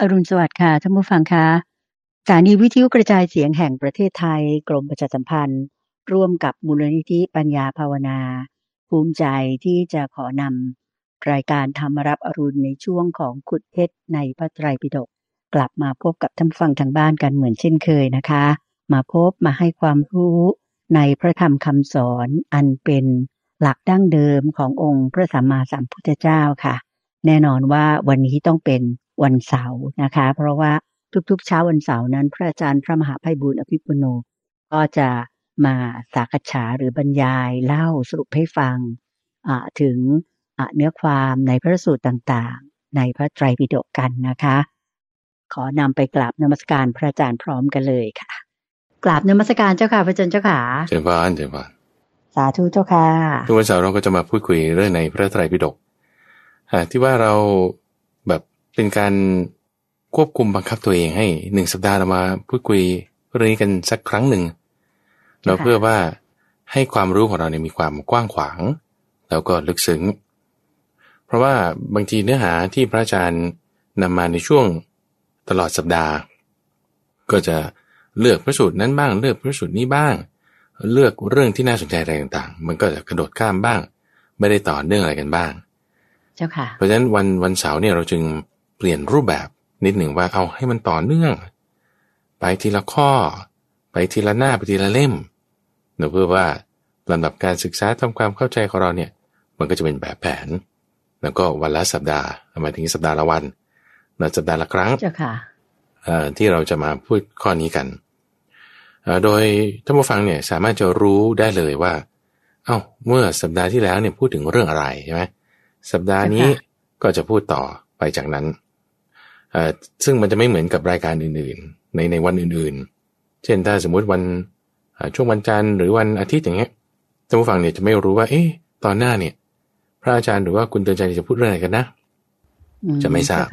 อรุณสวัสดิ์ค่ะท่านผู้ฟังคะสถานีวิทยุกระจายเสียงแห่งประเทศไทย กรมประชาสัมพันธ์ ร่วมกับมูลนิธิปัญญาภาวนา ภูมิใจที่จะขอนำรายการธรรมรับอรุณในช่วงของขุดเพชรในพระไตรปิฎกกลับมาพบกับท่านฟังทางบ้านกันเหมือนเช่นเคยนะคะ มาพบมาให้ความรู้ในพระธรรมคำสอนอันเป็นหลักดั้งเดิมขององค์พระสัมมาสัมพุทธเจ้าค่ะ แน่นอนว่าวันนี้ต้องเป็น วันเสาร์นะคะ เพราะว่าทุกๆเช้าวันเสาร์นั้น พระอาจารย์พระมหาภัยบุญอภิปุโนก็จะมาสักษาหรือบรรยายเล่าสรุปให้ฟังถึงเนื้อความในพระสูตรต่างๆ ในพระไตรปิฎกกันนะคะ ขอนำไปกราบนมัสการพระอาจารย์พร้อมกันเลยค่ะกราบนมัสการเจ้าค่ะพระอาจารย์เจ้าค่ะเจ้าบ้านเจ้าบ้านสาธุเจ้าค่ะทุกวันเสาร์เราก็จะมาพูดคุยเรื่องในพระไตรปิฎกที่ว่าเราแบบ เป็นการควบคุมบังคับตัวเองให้หนึ่งสัปดาห์เรามาพูดคุยเรื่องนี้กันสักครั้งหนึ่งเราเพื่อว่าให้ความรู้ของเราเนี่ยมีความกว้างขวาง แล้วก็ลึกซึ้ง เพราะว่าบางทีเนื้อหาที่พระอาจารย์นำมาในช่วงตลอดสัปดาห์ ก็จะเลือกพระสูตรนั้นบ้าง เลือกพระสูตรนี้บ้าง เลือกเรื่องที่น่าสนใจอะไรต่างๆ มันก็จะกระโดดข้ามบ้าง ไม่ได้ต่อเนื่องอะไรกันบ้าง เจ้าค่ะ เพราะฉะนั้นวันวันเสาร์เนี่ยเราจึง เปลี่ยนรูปแบบนิดหนึ่งว่าเอาให้มันต่อเนื่อง ไปทีละข้อ ไปทีละหน้าไปทีละเล่มเพื่อว่าลำดับการศึกษาทำความเข้าใจของเราเนี่ยมันก็จะเป็นแบบแผน แล้วก็วันละสัปดาห์หมายถึงสัปดาห์ละวันเราสัปดาห์ละครั้งที่เราจะมาพูดข้อนี้กัน โดยท่านผู้ฟังเนี่ยสามารถจะรู้ได้เลยว่า เอา้าเมื่อสัปดาห์ที่แล้วเนี่ยพูดถึงเรื่องอะไรใช่ไหมสัปดาห์นี้ก็จะพูดต่อไปจากนั้น ซึ่งมันจะไม่เหมือนกับรายการอื่นๆ ในในวันอื่นๆ เช่นถ้าสมมุติวันช่วงวันจันทร์หรือวันอาทิตย์อย่างเงี้ยท่านผู้ฟังเนี่ยจะไม่รู้ว่า เอ๊ะตอนหน้าเนี่ย พระอาจารย์หรือว่าคุณเตือนใจจะพูดเรื่องอะไรกันนะ จะไม่ทราบ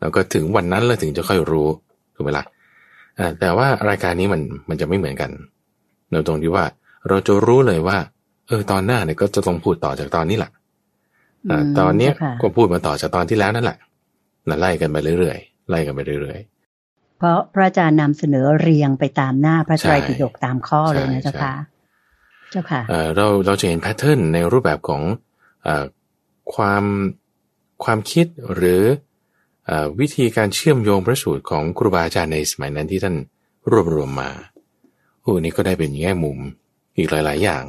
แล้วก็ถึงวันนั้นแล้วถึงจะค่อยรู้ถูกไหมล่ะแต่ว่ารายการนี้มันมันจะไม่เหมือนกันในตรงที่ว่าเราจะรู้เลยว่า เออตอนหน้าเนี่ยก็จะต้องพูดต่อจากตอนนี้แหละตอนเนี้ยก็พูดมาต่อจากตอนที่แล้วนั่นแหละ ไล่กันไปเรื่อยๆไล่กันไปเรื่อยๆเพราะพระอาจารย์นำเสนอเรียงไปตามหน้าพระไตรปิฎกตามข้อเลยนะเจ้าค่ะเจ้าค่ะเราเราจะเห็นแพทเทิร์นในรูปแบบของอความความคิดหรืออวิธีการเชื่อมโยงพระสูตรของครูบาอาจารย์ในสมัยนั้นที่ท่านรวบรวมมาโอ้นี่ก็ได้เป็นแง่มุมอีกหลาย ๆ อย่าง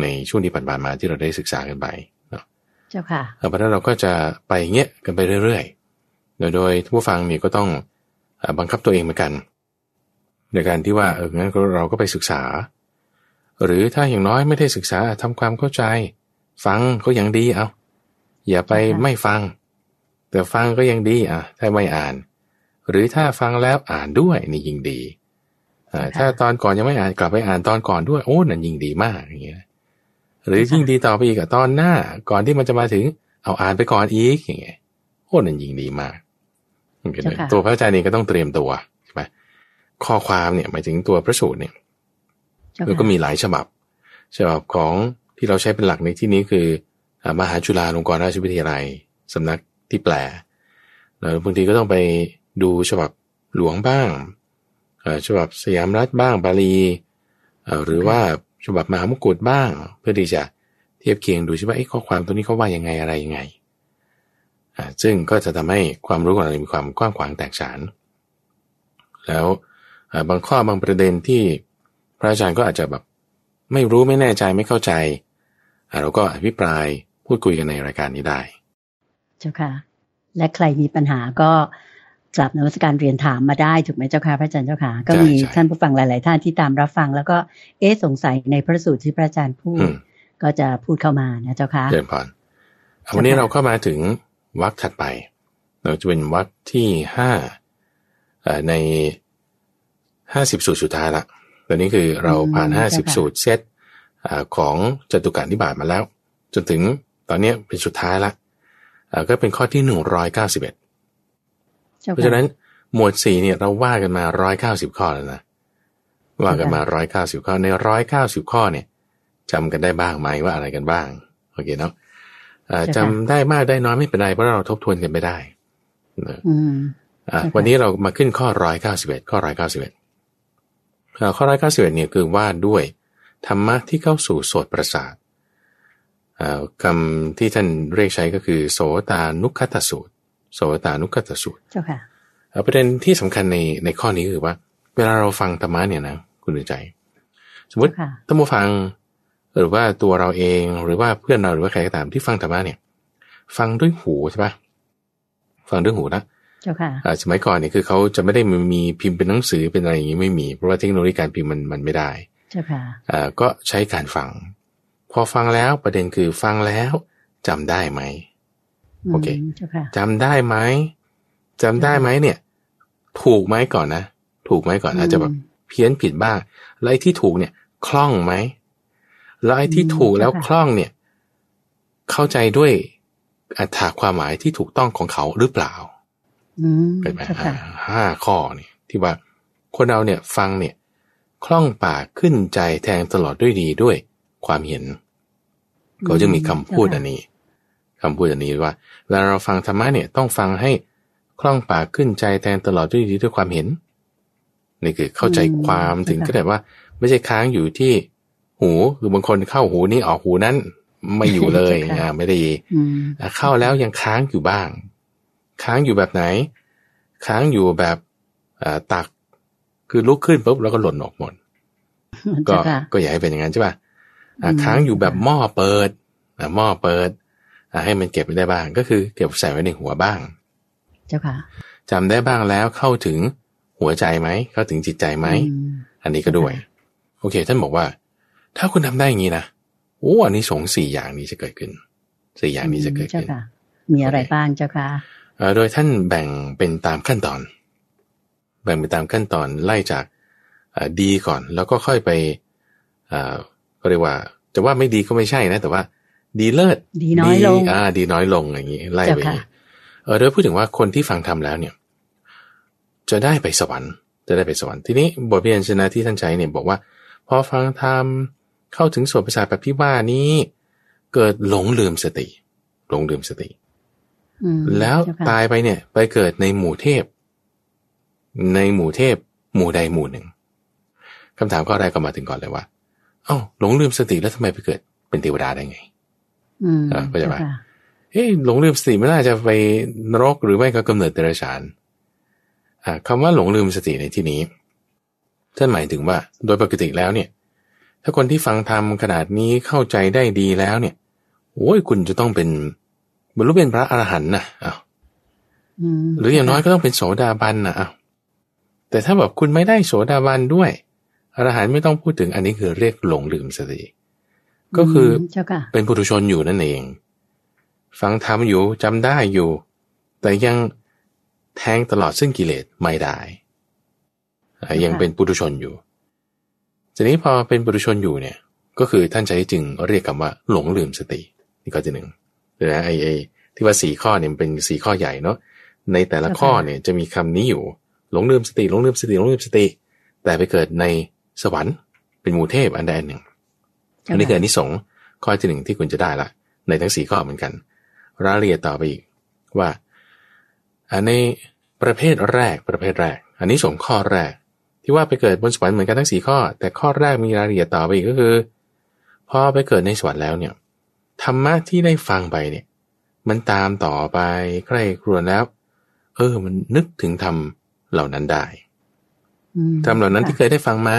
ในช่วงที่ผ่านมาที่เราได้ศึกษากันไปเนาะเจ้าค่ะเพราะนั้นเราก็จะไปเงี้ยกันไปเรื่อย โดยผู้ฟังนี่ก็ต้องบังคับตัวเองเหมือนกัน ในการที่ว่าเอองั้นเราก็ไปศึกษา หรือถ้าอย่างน้อยไม่ได้ศึกษาทำความเข้าใจ ฟังก็ยังดีเอาอย่าไปไม่ฟัง แต่ฟังก็ยังดีอะ ถ้าไม่อ่าน หรือถ้าฟังแล้วอ่านด้วยนี่ยิ่งดีถ้าตอนก่อนยังไม่อ่านกลับไปอ่านตอนก่อนด้วยโอ้นั่นยิ่งดีมากอย่างเงี้ยหรือยิ่งดีต่อไปอีกตอนหน้าก่อนที่มันจะมาถึง เอาอ่านไปก่อนอีกอย่างเงี้ยโอ้นั่นยิ่งดีมาก ตัวพระอาจารย์เองก็ต้องเตรียมตัวใช่ไหมข้อความเนี่ยหมายถึงตัวพระสูตรเนี่ยแล้วก็มีหลายฉบับ ฉบับของที่เราใช้เป็นหลักในที่นี้คือมหาจุฬาลงกรณราชวิทยาลัยสำนักที่แปลแล้วบางทีก็ต้องไปดูฉบับหลวงบ้างฉบับสยามรัฐบ้างบาลีหรือว่าฉบับมหามกุฏบ้าง เพื่อที่จะเทียบเคียงดูใช่ไหมข้อความตัวนี้เขาว่ายังไงอะไรยังไง ซึ่งก็จะทำให้ความรู้ของเรามีความกว้างขวางแตกฉาน แล้วบางข้อบางประเด็นที่พระอาจารย์ก็อาจจะแบบไม่รู้ไม่แน่ใจไม่เข้าใจ เราก็อภิปรายพูดคุยกันในรายการนี้ได้ เจ้าค่ะ และใครมีปัญหาก็กลับนวัตการเรียนถามมาได้ถูกไหมเจ้าค่ะพระอาจารย์เจ้าค่ะก็มีท่านผู้ฟังหลาย ๆ ท่านที่ตามรับฟัง แล้วก็เอ๊สงสัยในพระสูตรที่พระอาจารย์พูด ก็จะพูดเข้ามานะเจ้าค่ะเจริญพรวันนี้เราเข้ามาถึง วรรคถัดไป เราจะเป็นวรรคที่ห้าในห้าสิบสูตรสุดท้ายละตอนนี้คือเราผ่านห้าสิบสูตรเซตของจตุการนิบาตมาแล้ว จนถึงตอนนี้เป็นสุดท้ายละก็เป็นข้อที่หนึ่งร้อยเก้าสิบเอ็ดเพราะฉะนั้นหมวดสี่เนี่ยเราว่ากันมาร้อยเก้าสิบข้อแล้วนะว่ากันมาร้อยเก้าสิบข้อในร้อยเก้าสิบข้อเนี่ยจำกันได้บ้างไหมว่าอะไรกันบ้าง โอเคเนาะ จำได้มากได้น้อยไม่เป็นไรเพราะเราทบทวนกันไม่ได้อะใช่ค่ะวันนี้เรามาขึ้นข้อร้อยเก้าสิบเอ็ดข้อร้อยเก้าสิบเอ็ดข้อร้อยเก้าสิบเอ็ดเนี่ยคือว่าด้วยธรรมะที่เข้าสู่โสตประสาทอ่าคำที่ท่านเรียกใช้ก็คือ โสตานุคัตตสูตร โสตานุคัตตสูตรเจ้าค่ะอ่าประเด็นที่สำคัญในในข้อนี้คือว่า เวลาเราฟังธรรมะเนี่ยนะ คุณดูใจ สมมติเจ้าค่ะท่านผู้ฟัง หรือว่าตัวเราเองหรือว่าเพื่อนเราหรือว่าใครก็ตามที่ฟังธรรมะเนี่ย ฟังด้วยหูใช่ปะฟังด้วยหูนะเจ้าค่ะอ่าสมัยก่อนเนี่ยคือเขาจะไม่ได้มีพิมพ์เป็นหนังสือเป็นอะไรอย่างนี้ไม่มี เพราะว่าเทคโนโลยีการพิมพ์มันมันไม่ได้เจ้าค่ะอ่าก็ใช้การฟัง พอฟังแล้วประเด็นคือฟังแล้วจำได้ไหมโอเคมเจ้าค่ะจำได้ไหมจำได้ไหมเนี่ย ถูกไหมก่อนนะ ถูกไหมก่อนอาจจะแบบเพี้ยนผิดบ้างแล้วไอ้ที่ถูกเนี่ย คล่องไหม แล้วไอ้ที่ถูกแล้วคล่องเนี่ย เข้าใจด้วยอัตถาความหมายที่ถูกต้องของเขาหรือเปล่าอืมเป็นไหมเจ้าอ่าค่ะห้าข้อเนี่ย ที่ว่าคนเราเนี่ยฟังเนี่ยคล่องปากขึ้นใจแทงตลอดด้วยดีด้วยความเห็นเขาจึงมีคำพูดอันนี้คำพูดอันนี้ว่าเวลาเราฟังธรรมะเนี่ยต้องฟังให้คล่องปากขึ้นใจแทงตลอดด้วยดีด้วยความเห็นนี่คือเข้าใจความถึงก็ได้ว่า ไม่ใช่ค้างอยู่ที่ หูคือบางคนเข้าหูนี้ออกหูนั้นไม่อยู่เลยอ่าไม่ได้อืมอะเข้าแล้วยังค้างอยู่บ้าง ค้างอยู่แบบไหน ค้างอยู่แบบอ่าตัก คือลุกขึ้นปุ๊บแล้วก็หล่นออกหมดก็เจ้าค่ะก็อย่าให้เป็นอย่างนั้นใช่ป่ะอะอืมค้างอยู่แบบหม้อเปิดอะหม้อเปิดอะให้มันเก็บไว้ได้บ้าง ก็คือเก็บใส่ไว้ในหัวบ้าง เจ้าค่ะจำได้บ้างแล้วเข้าถึงหัวใจไหมเข้าถึงจิตใจไหมอืมอันนี้ก็ด้วย โอเค ท่านบอกว่า ถ้าคุณทำได้อย่างนี้นะโอ้อันนี้สงส์สี่อย่างนี้จะเกิดขึ้นสี่อย่างนี้จะเกิดเจ้าขึ้นค่ะมีอะไรบ้างเจ้าค่ะเอ่อโดยท่านแบ่งเป็นตามขั้นตอน แบ่งเป็นตามขั้นตอนไล่จากเอ่อดีก่อน แล้วก็ค่อยไปเอ่อก็เรียกว่าจะว่าไม่ดีก็ไม่ใช่นะ แต่ว่า ดีเลิศดีน้อยลงอ่า ดีน้อยลงอย่างนี้ไล่ไปอย่างนี้เจ้าค่ะเออโดยพูดถึงว่าคนที่ฟังทำแล้วเนี่ย จะได้ไปสวรรค์ จะได้ไปสวรรค์ทีนี้บทเรียนชนะที่ท่านใช้เนี่ยบอกว่า พอฟังธรรม เข้าถึงส่วนประสาทแบบที่ว่านี้ เกิดหลงลืมสติ หลงลืมสติอืมแล้วเจ้ค่ะตายไปเนี่ย ไปเกิดในหมู่เทพ ในหมู่เทพ หมู่ใดหมู่หนึ่งคำถามข้อแรกก็มาถึงก่อนเลยว่า เอ้าหลงลืมสติแล้วทำไมไปเกิดเป็นเทวดาได้ไงอืมอ่าเข้าใจปะเจ้าค่ะเอ้ยหลงลืมสติไม่น่าจะไปนรกหรือไม่ก็กำเนิดเดรัจฉานอ่าคำว่าหลงลืมสติในที่นี้ท่านหมายถึงว่า โดยปกติแล้วเนี่ย ถ้าคนที่ฟังธรรมขนาดนี้เข้าใจได้ดีแล้วเนี่ยโอ้ยคุณจะต้องเป็นบรรลุเป็นพระอรหันต์นะอ้าวมหรืออย่างน้อยก็ต้องเป็นโสดาบันนะอ้าวแต่ถ้าแบบคุณไม่ได้โสดาบันด้วยอรหันต์ไม่ต้องพูดถึงอันนี้คือเรียกหลงลืมสติก็คืออมเจ้าค่ะเป็นปุถุชนอยู่นั่นเอง ฟังธรรมอยู่จำได้อยู่ แต่ยังแทงตลอดซึ่งกิเลสไม่ได้อะยังเป็นปุถุชนอยู่ ทีนี้พอเป็นปุถุชนอยู่เนี่ย ก็คือท่านใช้จึงเรียกคำว่าหลงลืมสตินี่ข้อที่หนึ่งเดี๋ยวนะไอ้ไอที่ว่าสี่ข้อเนี่ยมันเป็นสี่ข้อใหญ่เนาะในแต่ละข้อเนี่ยจะมีคำนี้อยู่หลงลืมสติหลงลืมสติหลงลืมสติ แต่ไปเกิดในสวรรค์เป็นหมู่เทพอันใดอันหนึ่งอันนี้คืออนที่สงส์ข้อที่หนึ่งที่คุณจะได้ละ ในทั้งสี่ข้อเหมือนกัน รายละเอียดต่อไปอีกว่าอันในประเภทแรกประเภทแรก อันนี้สงข้อแรก ที่ว่าไปเกิดบนสวรรค์เหมือนกันทั้งสี่ข้อ แต่ข้อแรกมีรายละเอียดต่อไปอีกก็คือพอไปเกิดในสวรรค์แล้วเนี่ยธรรมะที่ได้ฟังไปเนี่ยมันตามต่อไปใกล้ครวนแล้ว เออ มันนึกถึงธรรมเหล่านั้นได้อืมธรรมเหล่านั้นที่เคยได้ฟังมา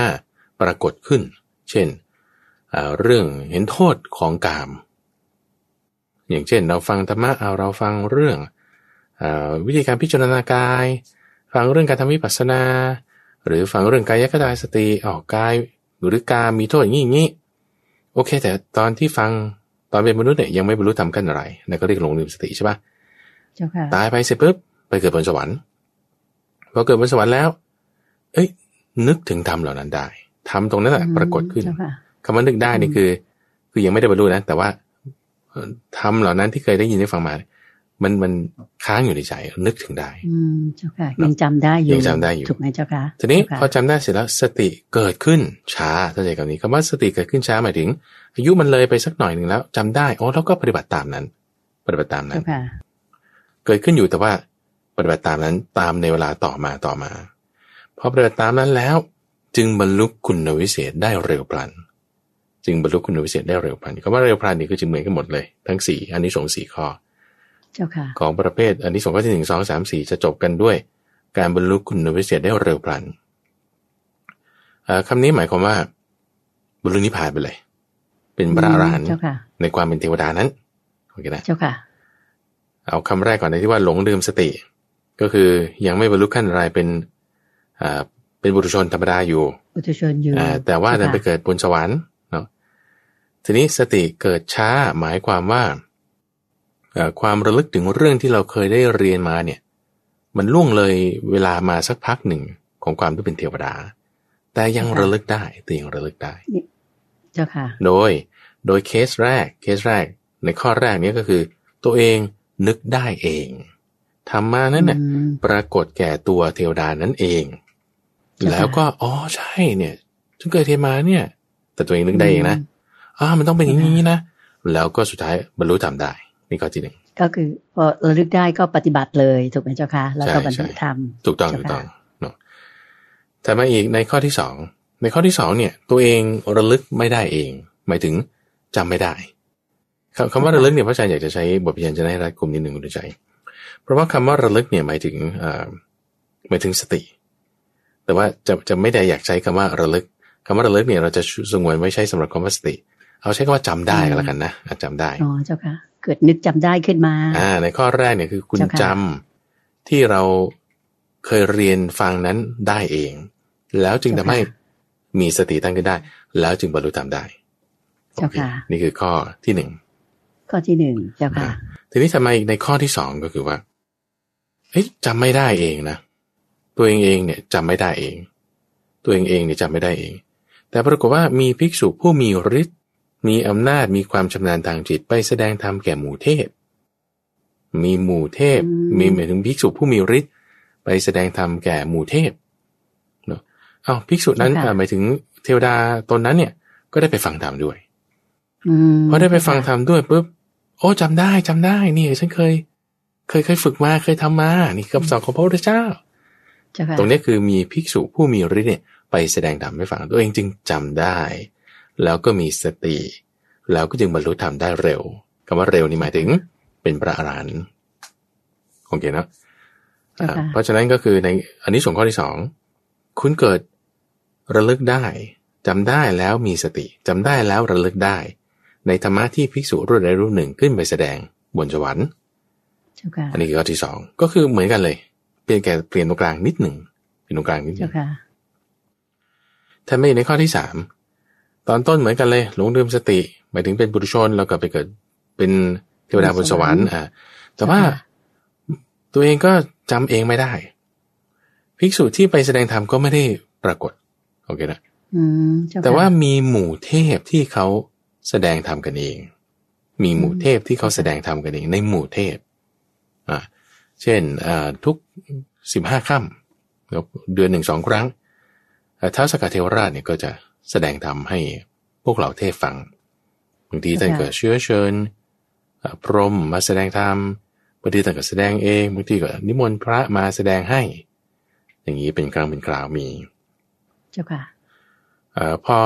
ปรากฏขึ้น เช่นอ่าเรื่องเห็นโทษของกาม อย่างเช่น เราฟังธรรมะเอาเราฟังเรื่องอาวิธีการพิจารณากาย ฟังเรื่องการทำวิปัสสนา หรือฟังเรื่องกายกตายสติออกกายหรือกามมีโทษอย่างนี้อย่างนี้ โอเค แต่ตอนที่ฟังตอนเป็นมนุษย์เนี่ยยังไม่บรรลุธรรมขั้นอะไรนั่นก็เรียกหลงลืมสติใช่ปะเจ้าค่ะตายไปเสร็จปุ๊บไปเกิดบนสวรรค์พอเกิดบนสวรรค์แล้ว เอ้ย นึกถึงธรรมเหล่านั้นได้ธรรมตรงนั้นแหละปรากฏขึ้นเจ้าค่ะคำว่านึกได้นี่อืมคือ คือยังไม่ได้บรรลุนะแต่ว่าเอ่อธรรมเหล่านั้นที่เคยได้ยินได้ฟังมา มันมันค้างอยู่ในใจนึกถึงได้ อืมเจ้าค่ะ ยังจำได้อยู่ยังจำได้อยู่ถูกไหมเจ้าค่ะทีนี้เจ้าพอค่ะจำได้เสร็จแล้วสติเกิดขึ้นช้าเข้าใจคำนี้คำว่าสติเกิดขึ้นช้าหมายถึง อายุมันเลยไปสักหน่อยหนึ่งแล้วจำได้อ๋อแล้วก็ปฏิบัติตามนั้น ปฏิบัติตามนั้นเจ้าค่ะเกิดขึ้นอยู่แต่ว่าปฏิบัติตามนั้นตามในเวลาต่อมาต่อมาพอปฏิบัติตามนั้นแล้ว จึงบรรลุคุณวิเศษได้เร็วพลัน จึงบรรลุคุณวิเศษได้เร็วพลันคำว่าเร็วพลันนี่ก็จะเหมือนกันหมดเลย ทั้งสี่อันนี้สงสี่ข้อเจ้าค่ะ ของประเภทอันนี้สงข้อที่หนึ่งสองสามสี่จะจบกันด้วย การบรรลุคุณวิเศษได้เร็วพลันเอ่อคำนี้หมายความว่า บรรลุนิพพานไปเลย เป็นพระอรหันต์เจ้าค่ะในความเป็นเทวดานั้นโอเคนะเจ้าค่ะ เอาคำแรกก่อนในที่ว่าหลงลืมสติ ก็คือยังไม่บรรลุขั้นอะไรเป็นอ่าเป็นบุตรชนธรรมดาอยู่ปุถุชนอยู่อ่าแต่ว่าดันไปเจ้ค่ะเกิดบนสวรรค์เนาะทีนี้สติเกิดช้าหมายความว่าเอ่อ ความระลึกถึงเรื่องที่เราเคยได้เรียนมาเนี่ยมันล่วงเลยเวลามาสักพักหนึ่งของความที่เป็นเทวดา แต่ยังระลึกได้แต่ยังระลึกได้ เจ้าค่ะ โดยโดยเคสแรกเคสแรก ในข้อแรกเนี้ก็คือ ตัวเองนึกได้เองธรรมานั้นเนี่ยอืมปรากฏแก่ตัวเทวดานั้นเองใช่ค่ะแล้วก็อ๋อใช่เนี่ยฉันเกิดเทมาเนี่ย แต่ตัวเองนึกได้เองนะอ่ามันต้องเป็นอย่างนี้นะแล้วก็สุดท้ายบรรลุธรรมได้ นี่ข้อที่หนึ่งก็คือพอระลึกได้ก็ปฏิบัติเลยถูกไหมเจ้าค่ะแล้วก็ใช่บรรลุใช่ธรรมถูกต้องเจ้าถูกต้องค่ะเนาะแต่มาอีกในข้อที่สองในข้อที่สองเนี่ย ตัวเองระลึกไม่ได้เอง หมายถึงจำไม่ได้คำคำว่าระลึกเนี่ยพระอาจารย์อยากจะใช้บทพยัญชนะให้รัดกลุ่มนิดหนึ่งคุณใจ เพราะว่าคำว่าระลึกเนี่ยหมายถึงเอ่อหมายถึงสติ แต่ว่าจะจะไม่ได้อยากใช้คำว่าระลึกคำว่าระลึกเนี่ยเราจะสงวนไว้ใช้สำหรับคำว่าสติ เอาใช้คำว่าจำได้ก็แล้วกันนะอะจำได้อ๋อเจ้าค่ะ เกิดนึกจำได้ขึ้นมา อ่า ในข้อแรกเนี่ยคือคุณเจ้าค่ะจำที่เราเคยเรียนฟังนั้นได้เอง แล้วจึงทำให้มีสติตั้งขึ้นได้ แล้วจึงบรรลุธรรมได้ เจ้าค่ะโอเคนี่คือข้อที่หนึ่ง ข้อที่หนึ่งเจ้าค่ะ ทีนี้ทำไมในข้อที่สองก็คือว่าเฮ้ยจำไม่ได้เองนะ ตัวเองเองเนี่ยจำไม่ได้เอง ตัวเองเองเนี่ยจำไม่ได้เอง แต่ปรากฏว่ามีภิกษุผู้มีฤทธิ์ มีอำนาจมีความชำนาญทางจิตไปแสดงธรรมแก่หมู่เทพ มีหมู่เทพอืมมีหมายถึงภิกษุผู้มีฤทธิ์ไปแสดงธรรมแก่หมู่เทพเนาะอ้าวภิกษุนั้นอ่าหมายถึงเทวดาตนนั้นเนี่ย ก็ได้ไปฟังธรรมด้วยอืมพอได้ไปฟังธรรมด้วยปุ๊บโอ้จำได้จำได้นี่ฉันเคย เคยเคยฝึกมาเคยทำมา นี่คำสอนของพระพุทธเจ้าเจ้าค่ะตรงนี้คือมีภิกษุผู้มีฤทธิ์เนี่ยไปแสดงธรรมให้ฟังตัวเองจึงจำได้ แล้วก็มีสติ แล้วก็จึงบรรลุธรรมได้เร็วคำว่าเร็วนี่หมายถึงเป็นพระอรหันต์โอเคเนอะเจ้าอ่าค่ะเพราะฉะนั้นก็คือในอันนี้ส่งข้อที่สองคุณเกิดระลึกได้จำได้แล้วมีสติจำได้แล้วระลึกได้ ในธรรมะที่ภิกษุรุ่นใดรุ่นหนึ่งขึ้นไปแสดงบนสวรรค์เจ้าค่ะอันนี้คือข้อที่สองก็คือเหมือนกันเลย เปลี่ยนแก่เปลี่ยนตรงกลางนิดหนึ่งเปลี่ยนตรงกลางนิดหนึ่เจ้างค่ะถ้าไม่ในข้อที่สาม ตอนต้นเหมือนกันเลย หลงลืมสติ หมายถึงเป็นบุรุชนแล้วก็ไปเกิดเป็นเทวดาบนสวรรค์อ่าแต่ว่าค่ะตัวเองก็จำเองไม่ได้ ภิกษุที่ไปแสดงธรรมก็ไม่ได้ปรากฏโอเคนะอืมเจ้าค่ะแต่ว่ามีหมู่เทพที่เขาแสดงธรรมกันเอง มีหมู่เทพที่เขาแสดงธรรมกันเอง ในหมู่เทพอ่าเช่นอ่าทุกสิบห้าค่ำแล้วเดือนหนึ่งสองครั้งอ่าท้าวสกัดเทวราชเนี่ยก็จะ แสดงธรรมให้พวกเหล่าเทพฟังบางทีท่านก็เชื้อเชิญอ่าพรหมมาแสดงธรรมบางทีท่านก็แสดงเองบางทีก็นิมนต์พระมาแสดงให้ อย่างนี้เป็นครั้งเป็นคราวมี เจ้าค่ะเอ่อพอ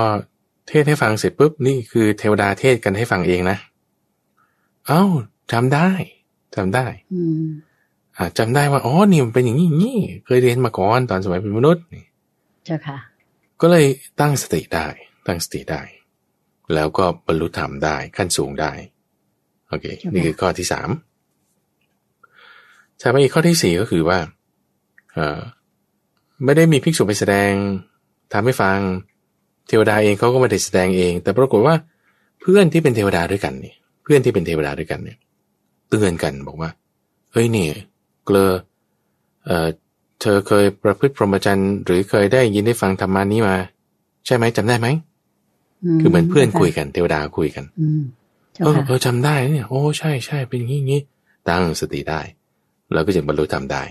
เทศให้ฟังเสร็จปุ๊บนี่คือเทวดาเทศกันให้ฟังเองนะ เอ้าจำได้จำได้ อืมอ่าจำได้ว่าอ๋อนี่มันเป็นอย่างนี้อย่างนี้เคยเรียนมาก่อนตอนสมัยเป็นมนุษย์นี่เจ้าค่ะ ก็เลยตั้งสติได้ ตั้งสติได้ แล้วก็บรรลุธรรมได้ขั้นสูงได้ โอเคครับนี่คือข้อที่สามใช่ไหมอีกข้อที่สี่ก็คือว่าเอ่อไม่ได้มีภิกษุไปแสดงทำให้ฟัง เทวดาเองเขาก็ไม่ได้แสดงเอง แต่ปรากฏว่าเพื่อนที่เป็นเทวดาด้วยกันนี่เพื่อนที่เป็นเทวดาด้วยกันเนี่ยเตือนกันบอกว่าเอ้ยเนี่ยเกลอเอ่อ เธอเคยประพฤติพรหมจรรย์หรือเคยได้ยินได้ฟังธรรมานี้มา ใช่ไหมจำได้ไหมคือเหมือนเพื่อนคุยกันเทวดาคุยกันอืมเจ้าเออค่ะเออจำได้เนี่ยโอ้ใช่ใช่เป็นอย่างนี้อย่างนี้ตั้งสติได้ แล้วก็จึงบรรลุธรรมได้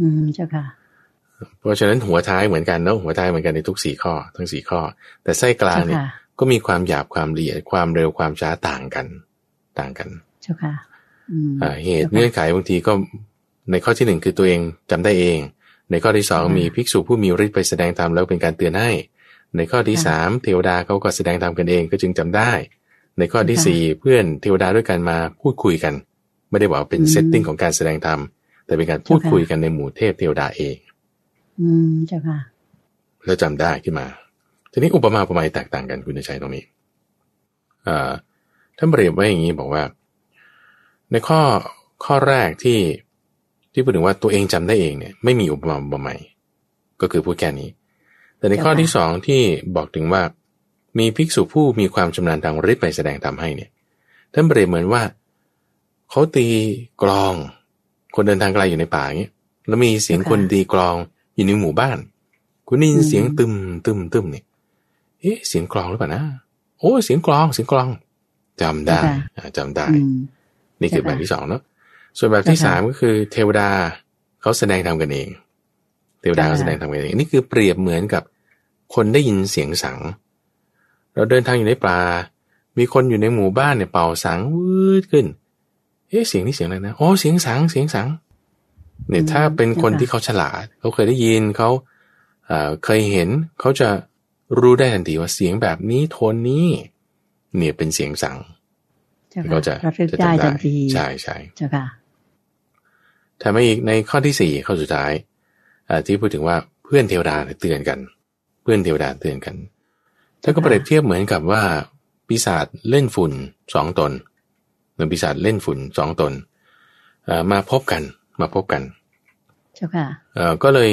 อืมเจ้าค่ะ เพราะฉะนั้นหัวท้ายเหมือนกันเนาะหัวท้ายเหมือนกันในทุกสี่ข้อ ทั้งสี่ข้อ แต่ไส้กลางเจ้าเนี่ยค่ะก็มีความหยาบความละเอียดความเร็วความช้าต่างกัน ต่างกัน เจ้าค่ะอืมอ่าเหตุจ้าค่ะเงื่อนไขบางทีก็ ในข้อที่หนึ่งคือตัวเองจำได้เอง ในข้อที่สองมีภิกษุผู้มีฤทธิ์ไปแสดงธรรมแล้วเป็นการเตือนให้ ในข้อที่สามเทวดาเขาก็แสดงธรรมกันเองก็จึงจำได้ ในข้อที่สี่เพื่อนเทวดาด้วยกันมาพูดคุยกัน ไม่ได้บอกว่าเป็น setting ของการแสดงธรรมแต่เป็นการพูดคุยกันในหมู่เทพเทวดาเอง อืมเจ้าค่ะแล้วจำได้ขึ้นมา ทีนี้อุปมาอุปไมยแตกต่างกันคุณจะใช้ตรงนี้อ่าท่านเปรียบไว้อย่างนี้บอกว่า ในข้อข้อแรกที่ ที่พูดถึงว่าตัวเองจำได้เองเนี่ยไม่มีอุปมาอุปไมยก็คือพูดแค่นี้ แต่ในข้อที่สองที่บอกถึงว่า มีภิกษุผู้มีความชำนาญทางฤทธิ์ไปแสดงธรรมให้เนี่ยท่านเปรียบเหมือนว่าเขาตีกลอง คนเดินทางไกลอยู่ในป่าอย่างเงี้ยแล้วมีเสียงคนตีกลองอยู่ในหมู่บ้าน คุณได้ยินเสียงตึมตึมตึมเนี่ยเอ๊ะเสียงกลองหรือเปล่านะโอ้เสียงกลองเสียงกลองจำได้จำได้ นี่คือแบบที่สองเนาะ ส่วนแบบที่สามก็คือเทวดาเขาแสดงทำกันเอง เทวดาเขาแสดงทำกันเองนี่คือเปรียบเหมือนกับคนได้ยินเสียงสัง เราเดินทางอยู่ในป่า มีคนอยู่ในหมู่บ้านเนี่ยเป่าสังวืดขึ้น เอ๊ะเสียงนี่เสียงอะไรนะ อ๋อเสียงสังเสียงสัง เนี่ยถ้าเป็นคนที่เขาฉลาด เขาเคยได้ยินเขาเคยเห็นเขาจะรู้ได้ทันทีว่าเสียงแบบนี้โทนนี้ เนี่ยเป็นเสียงสังก็จะจะจำได้ใช่ใช่เจ้าค่ะ ถ้าไม่อีกในข้อที่สี่ข้อสุดท้ายที่พูดถึงว่าเพื่อนเทวดาเตือนกัน เพื่อนเทวดาเตือนกันถ้าก็เปรียบเทียบเหมือนกับว่าปีศาจเล่นฝุ่นสองตนเหมือนปีศาจเล่นฝุ่นสองตนมาพบกันมาพบกันเจ้าค่ะก็เลย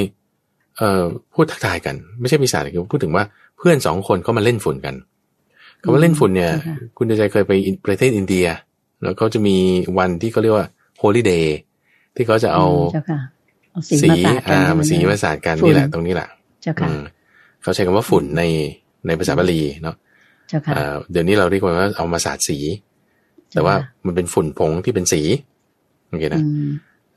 เอ่อพูดทักทายกัน ไม่ใช่ปีศาจคือพูดถึงว่าเพื่อนสองคนเขามาเล่นฝุ่นกันคำว่าเล่นฝุ่นเนี่ย คุณใจเคยไปประเทศอินเดีย แล้วเขาจะมีวันที่เขาเรียกว่าโฮลิเดย์ ที่เขาจะเอาสีอ่าสีมาสาดกันนี่แหละ ตรงนี้แหละเขาใช้คำว่าฝุ่นในในภาษาบาลีเนาะเดี๋ยวนี้เราเรียกว่าเอามาสาดสี แต่ว่ามันเป็นฝุ่นผงที่เป็นสีโอเคนะ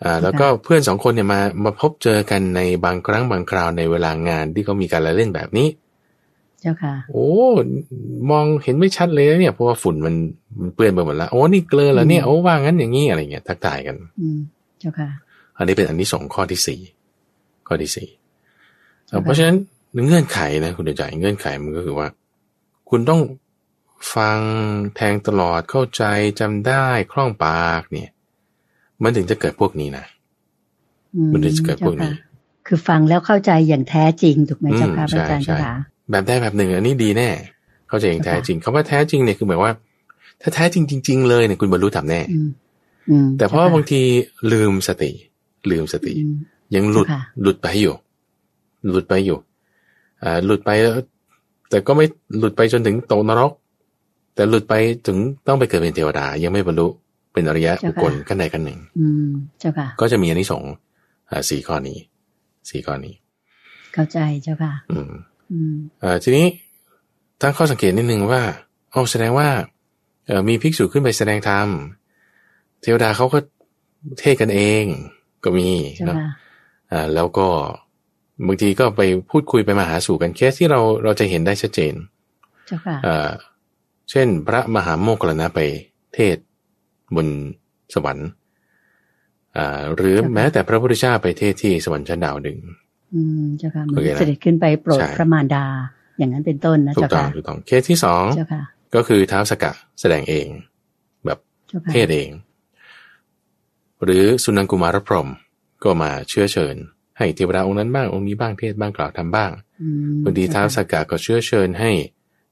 อ่าแล้วก็เพื่อนสองคนเนี่ยมามาพบเจอกันในบางครั้งบางคราวในเวลางานที่เขามีการเล่นแบบนี้ เจ้าค่ะ โอ้ มองเห็นไม่ชัดเลยเนี่ยเพราะว่าฝุ่นมันมันเปื้อนไปหมดแล้วโอ้นี่เกลือแล้วเนี่ยโอ้ว่างั้นอย่างนี้อะไรเงี้ยทักทายกันอืม เจ้าค่ะ อันนี้เป็นอันที่สองข้อที่สี่ข้อที่สี่เพราะฉะนั้นเงื่อนไขนะคุณเดชใจเงื่อนไขมันก็คือว่า คุณต้องฟังแทงตลอดเข้าใจจำได้คล่องปากเนี่ย มันถึงจะเกิดพวกนี้นะมันถึงจะเกิดพวกนี้ คือฟังแล้วเข้าใจอย่างแท้จริงถูกไหมเจ้าค่ะอาจารย์เจ้าค่ะแบบได้แบบหนึ่ง อันนี้ดีแน่ เข้าใจอย่างแท้จริงคาว่าแท้จริงเนี่ยคือหมายว่า ถ้าแท้จริงจริง ๆ เลยเนี่ยคุณบรรลุธรรมแน่ แต่เพราะบางทีลืมสติ ลืมสติ ยังหลุดหลุดไปอยู่ หลุดไปอยู่อ่าหลุดไปแล้วแต่ก็ไม่หลุดไปจนถึงตกนรก แต่หลุดไปถึงต้องไปเกิดเป็นเทวดา ยังไม่บรรลุเป็นอริยะบุคคลขั้นใดขั้นหนึ่งอืมเจ้าค่ะก็จะมีอันนี้สองสี่ข้อนี้สี่ข้อนี้ เข้าใจเจ้าค่ะ อืมอืมอ่าทีนี้ตั้งข้อสังเกตนิดนึงว่าอ๋อแสดงว่าเออมีภิกษุขึ้นไปแสดงธรรม เทวดาเขาก็เทศกันเองก็มีเนาะอ่าแล้วก็บางทีก็ไปพูดคุยไปมาหาสู่กันแค่ที่เราเราจะเห็นได้ชัดเจนเจ้าค่ะอ่าเช่น พระมหาโมกขลนะไปเทศบนสวรรค์หรือแม้แต่พระพุทธเจ้าไปเทศที่สวรรค์ชั้นดาวหนึ่งอืมเจ้าค่ะมันเสด็จขึ้นไปโปรดพระมารดา อย่างนั้นเป็นต้นนะเจ้าค่ะถูกต้องถูกต้องเคสที่สองก็คือเท้าสกะแสดงเอง แบบเทศเอง หรือสุนันกุมารพรหมก็มาเชื้อเชิญ ให้เทวดาองค์นั้นบ้างองค์นี้บ้างเทศบ้างกล่าวทำบ้างบางทีเท้าสกะก็เชื้อเชิญให้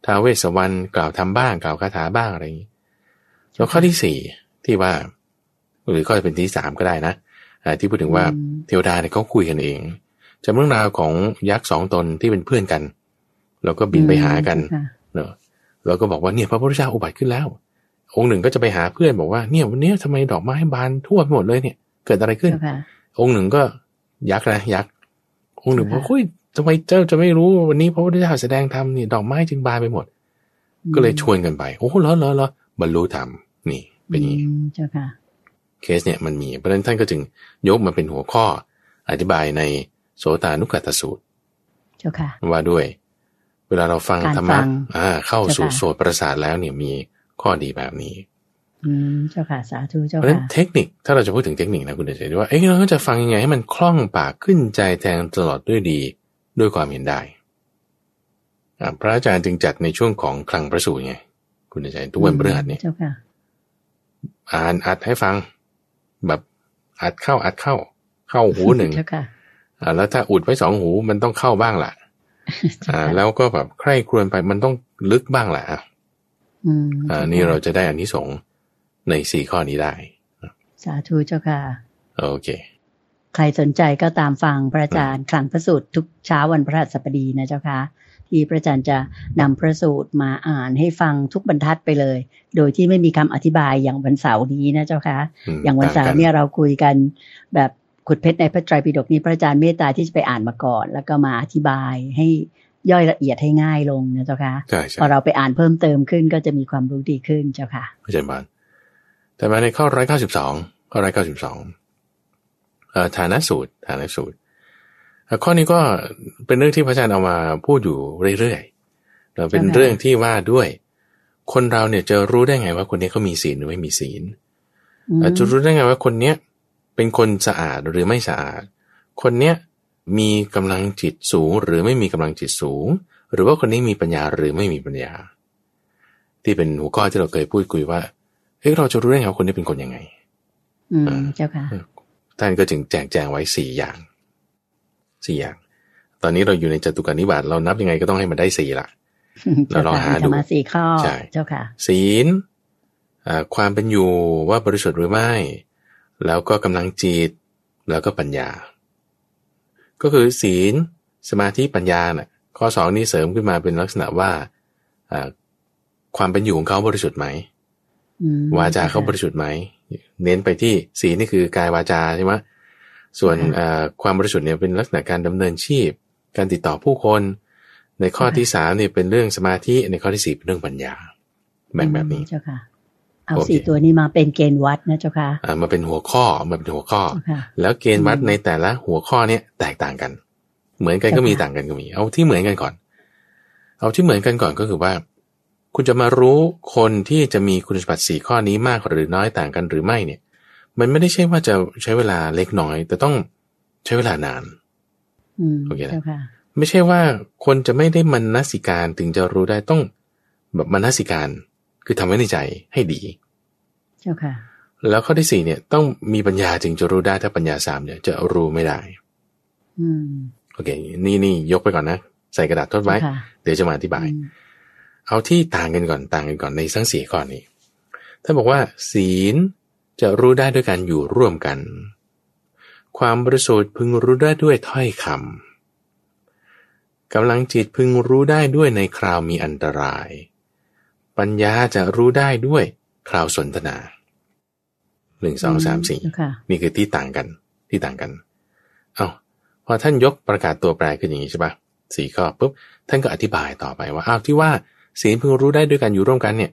ท้าเวสวรรณกล่าวทำบ้างกล่าวคาถาบ้างอะไรอย่างนี้แล้วข้อที่สี่ที่ว่า หรือข้อจะเป็นที่สามก็ได้นะที่พูดถึงว่าเทวดาเนี่ยเขาคุยกันเองจำเรื่องราวของยักษ์สองตนที่เป็นเพื่อนกัน แล้วก็บินไปหากันเนอะแล้วก็บอกว่าเนี่ยพระพุทธเจ้าอุบัติขึ้นแล้ว องค์หนึ่งก็จะไปหาเพื่อนบอกว่าเนี่ยวันนี้ทำไมดอกไม้บานทั่วไปหมดเลยเนี่ย เกิดอะไรขึ้น องค์หนึ่งก็ยักษ์นะยักษ์องค์หนึ่งบอกคุยทำไมเจ้าจะไม่รู้วันนี้พระพุทธเจ้าแสดงธรรมนี่ดอกไม้จึงบานไปหมด ก็เลยชวนกันไป โอ้เหรอเหรอเหรอบรรลุธรรมนี่เป็นอย่างนี้เจ้าค่ะเคสเนี่ยมันมีเพราะฉะนั้นท่านก็จึงยกมาเป็นหัวข้ออธิบายในโสตานุกัตสูตรเจ้าค่ะว่าด้วย เวลาเราฟังธรรมะอ่าเข้าสู่โสตประสาทแล้วเนี่ยมี ข้อดีแบบนี้อืมเจ้าค่ะสาธุเจ้าเพราะฉะนั้นค่ะเทคนิคถ้าเราจะพูดถึงเทคนิคนะคุณเดชว่าเอ๊ะเราจะฟังยังไงให้มันคล่องปากขึ้นใจแทงตลอดด้วยดีด้วยความเห็นได้อ่าพระอาจารย์จึงจัดในช่วงของคลังพระสูตรไง คุณเดชทุกวันพฤหัสเนี่ยเจ้าค่ะอ่านอัดให้ฟัง แบบอัดเข้าอัดเข้า เข้าหูหนึ่งเจ้าค่ะอ่าแล้วถ้าอุดไว้สองหูมันต้องเข้าบ้างล่ะเจ้าอ่าค่ะแล้วก็แบบใคร่ครวญไปมันต้องลึกบ้างแหละ อะอืมอ่านี่เราจะได้อันนี้สงส์ในสี่ข้อนี้ได้ สาธุเจ้าค่ะ โอเค ใครสนใจก็ตามฟังพระอาจารย์คลังพระสูตรทุกเช้าวันพฤหัสบดีนะเจ้าค่ะที่พระอาจารย์จะนำพระสูตรมาอ่านให้ฟังทุกบรรทัดไปเลย โดยที่ไม่มีคำอธิบายอย่างวันเสาร์นี้นะเจ้าค่ะอืมอย่างวันเสาต่ร์เนี่ยเราคุยกันแบบขุดเพชรในพระไตรปิฎกนี้พระอาจารย์เมตตาที่จะไปอ่านมาก่อน แล้วก็มาอธิบายให้ ย่อยละเอียดให้ง่ายลงนะเจ้าค่ะใช่ใช่พอเราไปอ่านเพิ่มเติมขึ้นก็จะมีความรู้ดีขึ้นเจ้าค่ะอาจารย์บานแต่มาในข้อร้อยเก้าสิบสองข้อร้อยเก้าสิบสองฐานะสูตรฐานะสูตรเอ่อข้อนี้ก็เป็นเรื่องที่พระอาจารย์เอามาพูดอยู่เรื่อยๆเราเป็นใช่ไหมเรื่องที่ว่าด้วย คนเราเนี่ยจะรู้ได้ไงว่าคนนี้เขามีศีลหรือไม่มีศีลอืมเอ่อจะรู้ได้ไงว่าคนเนี้ยเป็นคนสะอาดหรือไม่สะอาด คนเนี้ย มีกำลังจิตสูง หรือไม่มีกำลังจิตสูง หรือว่าคนนี้มีปัญญาหรือไม่มีปัญญา ที่เป็นหัวข้อที่เราเคยพูดคุยว่าเฮ้ยเราจะรู้ได้ไงว่าคนนี้เป็นคนยังไง อืมเจ้าค่ะท่านก็จึงแจกแจงไว้สี่อย่างสี่อย่าง ตอนนี้เราอยู่ในจตุการนิบาตเรานับยังไงก็ต้องให้มันได้สี่ละเราลองหาดูธรรมะสี่ข้อใช่เจ้าค่ะ ศีลอ่าความเป็นอยู่ว่าบริสุทธิ์หรือไม่ แล้วก็กำลังจิตแล้วก็ปัญญา ก็คือศีลสมาธิปัญญาน่ะข้อสองนี้เสริมขึ้นมาเป็นลักษณะว่าอ่าความเป็นอยู่ของเขาบริสุทธิ์ไหมอืมวาจาเขาบริสุทธิ์ไหมเน้นไปที่ศีลนี่คือกายวาจาใช่ไหมส่วนเอ่อความบริสุทธิ์เนี่ยเป็นลักษณะการดำเนินชีพ การติดต่อผู้คน ในข้อที่สามเนี่ยเป็นเรื่องสมาธิในข้อที่สี่เป็นเรื่องปัญญาแบ่งแบบนี้เจ้าค่ะ เอาโอเคสี่ตัวนี้มาเป็นเกณฑ์วัดนะเจ้าค่ะอ่ามาเป็นหัวข้อมาเป็นหัวข้อเจ้าค่ะแล้วเกณฑ์วัดอืมในแต่ละหัวข้อเนี่ยแตกต่างกัน เหมือนกันก็มีเจ้าค่ะต่างกันก็มี เอาที่เหมือนกันก่อน เอาที่เหมือนกันก่อนก็คือว่า คุณจะมารู้คนที่จะมีคุณสมบัติสี่ข้อนี้มากหรือน้อยต่างกันหรือไม่เนี่ย มันไม่ได้ใช่ว่าจะใช้เวลาเล็กน้อย แต่ต้องใช้เวลานานอืมโอเคนะเจ้าค่ะไม่ใช่ว่าคนจะไม่ได้มนสิการถึงจะรู้ได้ต้อง แบบมนสิการ คือทำไว้ในใจให้ดี เจ้าค่ะ แล้วข้อที่สี่เนี่ย ต้องมีปัญญาจึงจะรู้ได้ถ้าปัญญาสามเนี่ยจะรู้ไม่ได้ อืมโอเค นี่นี่ยกไปก่อนนะ ใส่กระดาษทดไว้เจ้าค่ะเดี๋ยวจะมาอธิบายอืมเอาที่ต่างกันก่อนต่างกันก่อนในทั้งสี่ข้อนี้ถ้าบอกว่า ศีลจะรู้ได้ด้วยการอยู่ร่วมกัน ความบริสุทธิ์พึงรู้ได้ด้วยถ้อยคำกำลังจิตพึงรู้ได้ด้วยในคราวมีอันตราย ปัญญาจะรู้ได้ด้วย คราวสนทนาหนึ่งสองสามสี่เจ้าค่ะนี่คือที่ต่างกันที่ต่างกัน เอาพอท่านยกประกาศตัวแปรขึ้นอย่างนี้ใช่ปะสี่ข้อปุ๊บท่านก็อธิบายต่อไปว่าอ้าวที่ว่าศีลพึงรู้ได้ด้วยกันอยู่ร่วมกันเนี่ย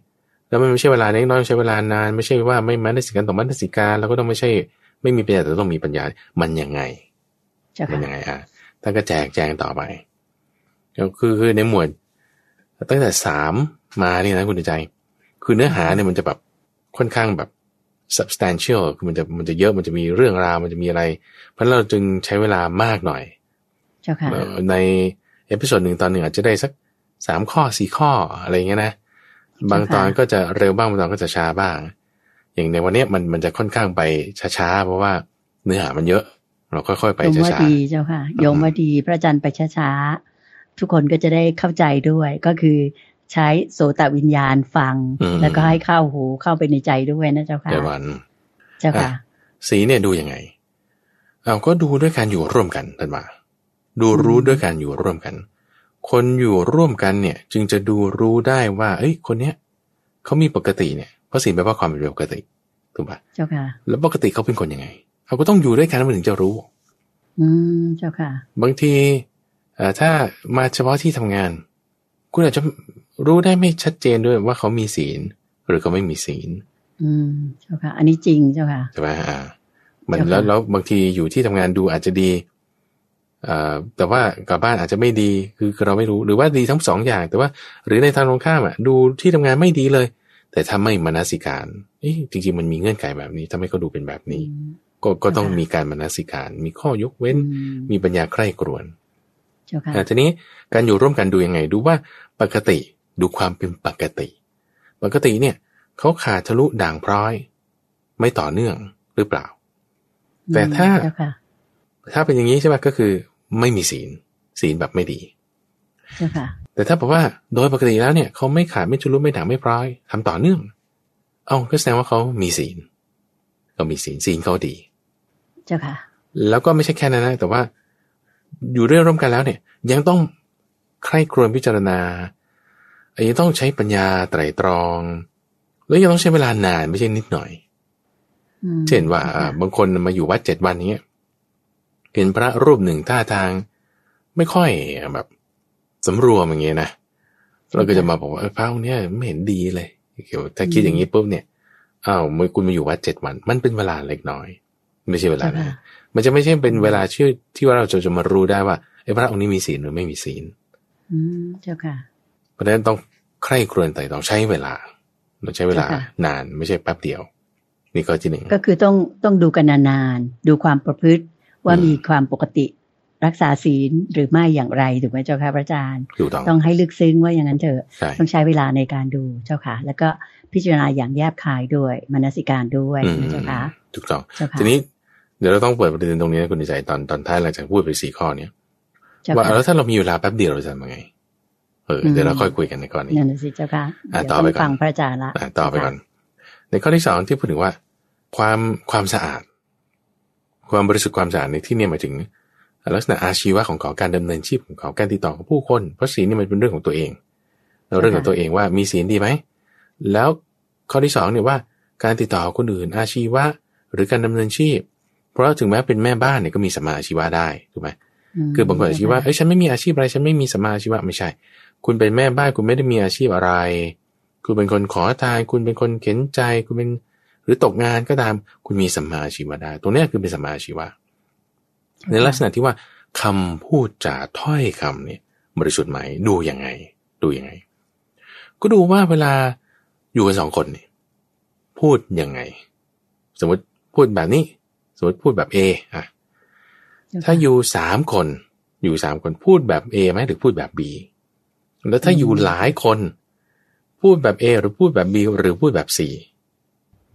แล้วมันไม่ใช่เวลาเล็กน้อยใช้เวลานานไม่ใช่ว่าไม่มันสิการต่อมันสิการแล้วก็ต้องไม่ใช่ ไม่มีปัญญาแต่ต้องมีปัญญามันยังไงเจ้ามันค่ะยังไงอะท่านก็แจกแจงต่อไปก็คือคือในหมวดตั้งแต่สามมาเนี่ยนะคุณใจ คือเนื้อหาเนี่ยมันจะแบบค่อนข้างแบบ substantial คือมันจะมันจะเยอะมันจะมีเรื่องราวมันจะมีอะไร เพราะฉะนั้นเราจึงใช้เวลามากหน่อยเจ้าค่ะเอ่อใน episode หนึ่งตอนหนึ่งอาจจะได้สักสามข้อสี่ข้ออะไรเงี้ยนะ บางตอนก็จะเร็วบ้างบางตอนก็จะช้าบ้าง อย่างในวันเนี้ยมันมันจะค่อนข้างไปช้าๆเพราะว่าเนื้อหามันเยอะ เราค่อยๆไปโยมว่าช้าดีเจ้าค่ะโยมว่าดีพระอาจารย์ไปช้าๆทุกคนก็จะได้เข้าใจด้วยก็คือ ใช้โสตวิญญาณฟัง แล้วก็ให้เข้าหูเข้าไปในใจด้วยนะเจ้าๆค่ะเดี๋ยววันเจ้าค่ะ สีเนี่ยดูยังไงเอาก็ดูด้วยการอยู่ร่วมกันท่านว่าดูรู้ด้วยการอยู่ร่วมกัน คนอยู่ร่วมกันเนี่ย จึงจะดูรู้ได้ว่า เอ้ย คนเนี้ยเขามีปกติเนี่ยเพราะสีแปลว่าความเป็นปกติถูกปะเจ้าค่ะ แล้วปกติเขาเป็นคนยังไงเขาก็ต้องอยู่ด้วยกันมันถึงจะรู้ อืมเจ้าค่ะ บางทีเอ่อถ้ามาเฉพาะที่ทำงาน คุณอาจจะ รู้ได้ไม่ชัดเจนด้วยว่าเขามีศีล หรือเขาไม่มีศีล อืมเจ้าค่ะ อันนี้จริงเจ้าค่ะใช่ไหมอ่า มันเจ้าค่ะแล้วแล้วบางทีอยู่ที่ทำงานดูอาจจะดีเอ่อแต่ว่ากลับบ้านอาจจะไม่ดีคือคือเราไม่รู้หรือว่าดีทั้งสองอย่าง แต่ว่า หรือในทางตรงข้ามอะ ดูที่ทำงานไม่ดีเลย แต่ถ้าไม่มนสิการเอ๊ะจริงๆมันมีเงื่อนไขแบบนี้ทำให้เขาดูเป็นแบบนี้อืมก็ก็ต้องค่ะมีการมนสิการ มีข้อยกเว้นอืมมีปัญญาใคร่ครวญเจ้าค่ะแต่ทีนี้การอยู่ร่วมกันดูยังไง ดูว่าปกติ ดูความเป็นปกติ ปกติเนี่ยเขาขาดทะลุด่างพร้อย ไม่ต่อเนื่องหรือเปล่า แต่ถ้าเจ้าค่ะถ้าเป็นอย่างนี้ใช่ไหมก็คือไม่มีศีล ศีลแบบไม่ดีเจ้าค่ะแต่ถ้าบอกว่าโดยปกติแล้วเนี่ยเขาไม่ขาดไม่ชุลุไม่ด่างไม่พร้อยทำต่อเนื่อง เอาก็แสดงว่าเขามีศีลเขามีศีลศีลเขาดี เจ้าค่ะ แล้วก็ไม่ใช่แค่นั้นนะแต่ว่าอยู่เรื่องร่วมกันแล้วเนี่ย ยังต้องใคร่ครวญพิจารณา ยังต้องใช้ปัญญาไตรตรอง แล้วยังต้องใช้เวลานานไม่ใช่นิดหน่อยอืมเช่นว่าจ้ค่ะอ่าบางคนมาอยู่วัดเจ็ดวันเนี้ยเห็นพระรูปหนึ่งท่าทาง ไม่ค่อยแบบสำรวมอย่างเงี้ยนะเราก็จะมาบอกว่าเออพระองค์เนี้ยไม่เห็นดีเลยเกี่ยวถ้าคิดอย่างนี้ปุ๊บเนี่ยอ้าวมื่อคุณมาอยู่วัดเจ็ดวัน มันเป็นเวลาเล็กน้อย ไม่ใช่เวลาเจ้านะค่ะมันจะไม่ใช่เป็นเวลาชื่อที่ว่าเราจะจะมารู้ได้ว่าไอ้พระองค์นี้มีศีลหรือไม่มีศีลอืมเจ้าค่ะเพราะฉะนั้นต้อง ใคร่ครวญไต่ต้องใช้เวลาเราใช้เวลาเจ้าค่ะนานไม่ใช่แป๊บเดียว นี่ก็ที่หนึ่งก็คือต้องต้องดูกันนานๆดูความประพฤติว่าอืมมีความปกติรักษาศีลหรือไม่อย่างไรถูกไหมเจ้าค่ะพระอาจารย์ถูกต้องต้องให้ลึกซึ้งว่าอย่างนั้นเถอะใช่ต้องใช้เวลาในการดูเจ้าค่ะ แล้วก็พิจารณาอย่างแยบคายด้วยมนสิการด้วยอืมนะเจ้าค่ะถูกต้องเจ้าค่ะทีนี้เดี๋ยวเราต้องเปิดประเด็นตรงนี้นะคุณใจตอนตอนท้ายหลังจากพูดไปสี่ข้อเนี้ยเจ้าว่าค่ะแล้วถ้าเรามีเวลาแป๊บเดียวเราจะทำยังไง เออเดี๋ยวเราค่อยคุยกันในข้อนี้นั่นน่ะสิเจ้าค่ะอะเดี๋ยวต่อไปต้องก่อนฟังพระอาจารย์ละอะต่อไปก่อน ในข้อที่สองที่พูดถึงว่า ความความสะอาด ความบริสุทธิ์ความสะอาดในที่เนี่ยหมายถึง ลักษณะอาชีวะของเขาการดำเนินชีพของเขาการติดต่อกับผู้คน เพราะศีลนี่มันเป็นเรื่องของตัวเองแล้วเรื่องของตัวเองว่ามีศีลดีไหมแล้วข้อที่สองเนี่ยว่า การติดต่อกับคนอื่นอาชีวะ หรือการดำเนินชีพ เพราะถึงแม้เป็นแม่บ้านเนี่ยก็มีสัมมาอาชีวะได้ถูกไหมมคือบางคนอาชีวะเอ้ยฉันไม่มีอาชีพอะไรฉันไม่มีสมมาอาชีวะไม่ใช่ คุณเป็นแม่บ้านคุณไม่ได้มีอาชีพอะไร คุณเป็นคนขอทาน คุณเป็นคนเข็นใจ คุณเป็นหรือตกงานก็ตาม คุณมีสัมมาอาชีวะได้ ตรงเนี้ยคือเป็นสัมมาอาชีวะ ในลักษณะที่ว่าคำพูดจาถ้อยคำเนี่ยบริสุทธิ์ไหมดูยังไง ดูยังไง ก็ดูว่าเวลาอยู่กันสองคนเนี่ยพูดยังไง สมมติพูดแบบนี้ สมมติพูดแบบเออะเจ้ค่ะถ้าอยู่สามคน อยู่สามคนพูดแบบ A ไหมหรือพูดแบบ B แล้วถ้าอยู่หลายคน พูดแบบ A หรือพูดแบบ B หรือพูดแบบ C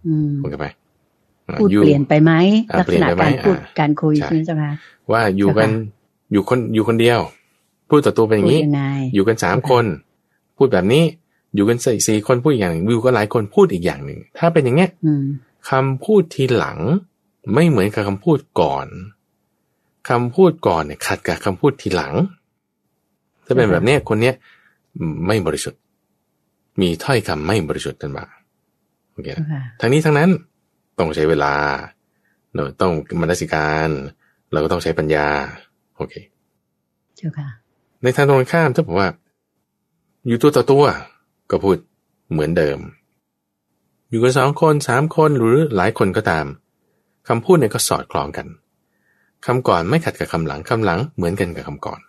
อืมถูกไหมอ่าพูดอยู่เปลี่ยนไปไหมอ่าลักษณะเปลี่ยนไปไหมการพูดอ่าการคุยใช่ใช่ไหมเจ้าค่ะว่าอยู่กันเจ้าค่ะอยู่คนอยู่คนเดียว พูดต่อตัวเป็นอย่างพูดนี้ยังไงอยู่กันสามคน พูดแบบนี้อยู่กันสี่สี่คนพูดอีกอย่างหนึ่งอยู่กันหลายคนพูดอีกอย่างหนึ่งถ้าเป็นอย่างเงี้ยอืมคำพูดทีหลัง ไม่เหมือนกับคำพูดก่อนคำพูดก่อนเนี่ยขัดกับคำพูดทีหลัง ถ้าเป็นแบบเนี้ยคนเนี้ย ไม่บริสุทธิ์ มีถ้อยคำไม่บริสุทธิ์กันมาโอเคเจ้านะค่ะทั้งนี้ทั้งนั้นต้องใช้เวลาเนอะต้องมนสิการ เราก็ต้องใช้ปัญญา โอเคเจ้าค่ะ ในทางตรงกันข้ามถ้าบอกว่า อยู่ตัวต่อตัวก็พูดเหมือนเดิม อยู่กันสองคนสามคนหรือหลายคนก็ตามคำพูดเนี่ยก็สอดคล้องกันคำก่อนไม่ขัดกับคำหลังคำหลังเหมือนกันกับคำก่อน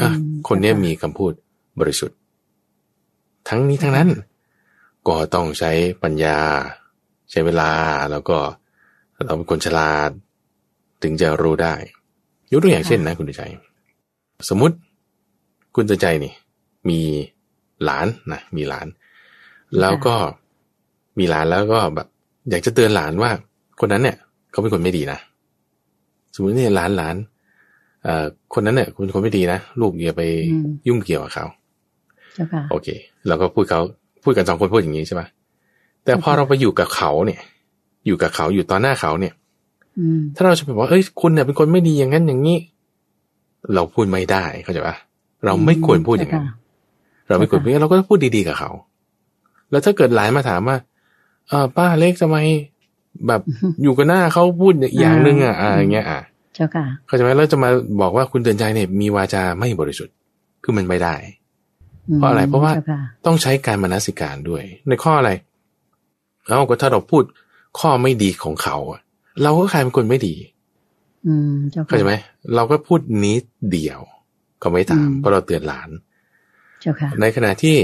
อะอืมคนเนี้ยเข้าใจมีคำพูด บริสุทธิ์ ทั้งนี้ทั้งนั้น ก็ต้องใช้ปัญญา ใช้เวลาแล้วก็เราเป็นคนฉลาด ถึงจะรู้ได้ ยกตัวอย่างเช่นนะคุณดุใจ สมมุติคุณตาใจนี่ มีหลานนะมีหลาน แล้วก็มีหลานแล้วก็แบบ อยากจะเตือนหลานว่า คนนั้นเนี่ย เขาเป็นคนไม่ดีนะสมมติเนี่ยหลานหลานเอ่อคนนั้นเนี่ยเป็นคนไม่ดีนะลูกอย่าไปอืมยุ่งเกี่ยวกับเขาเจ้าค่ะ โอเคเราก็พูดเขาพูดกันสองคนพูดอย่างนี้ใช่ปะแต่พอโอเคเราไปอยู่กับเขาเนี่ย อยู่กับเขาอยู่ต่อหน้าเขาเนี่ยอืมถ้าเราจะไปบอกว่าเอ้ยคุณเนี่ยเป็นคนไม่ดีอย่างนั้นอย่างนี้ เราพูดไม่ได้เข้าใจปะเราไม่ควรพูดอย่างนั้นเจ้เราไม่ควรพูดอย่างนั้นเราก็ต้องพูดดีๆกับเขา แล้วถ้าเกิดหลานมาถามว่าเออป้าเล็กทำไมแบบอือฮึอยู่กับหน้าเขาพูดอย่างหนึ่งอะอ่าอย่างเงี้ยอะเจ้าค่ะเข้าใจไหมแล้วจะมาบอกว่าคุณเตือนใจเนี่ยมีวาจาไม่บริสุทธิ์คือมันไม่ได้ม เพราะอะไรเพราะว่าจ้ค่ต้องใช้การมนสิการด้วย ในข้ออะไรเอ้าก็ถ้าเราพูดข้อไม่ดีของเขาอะเราก็กลายเป็นคนไม่ดี อืมเจ้าค่ะเข้าใจไหมเราก็พูดนิดเดียวเขาไม่ตามอืมเพราะเราเตือนหลานเจ้าค่ะในขณะที่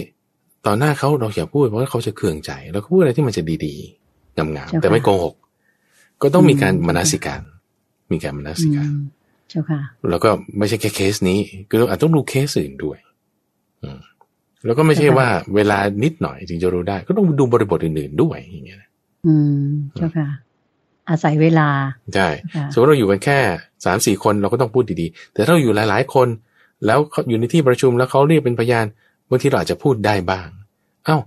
ต่อหน้าเขาเราอย่าพูดเพราะว่าเขาจะเคืองใจเราก็พูดอะไรที่มันจะดีงามๆแต่ไม่โกหก ก็ต้องมีการมนสิการ มีการมนสิการเจ้าค่ะแล้วก็ไม่ใช่แค่เคสนี้ คืออาจต้องดูเคสอื่นด้วย อืม แล้วก็ไม่ใช่ว่าเวลานิดหน่อยถึงจะรู้ได้ ก็ต้องดูบริบทอื่นๆด้วยอย่างเงี้ยอืมเจ้าค่ะ อาศัยเวลาใช่สมมติเราอยู่กันแค่สามสี่คนเราก็ต้องพูดดีๆ แต่ถ้าเราอยู่หลาย ๆ คน แล้วอยู่ในที่ประชุมแล้วเขาเรียกเป็นพยานบางทีเราอาจจะพูดได้บ้าง เอ้า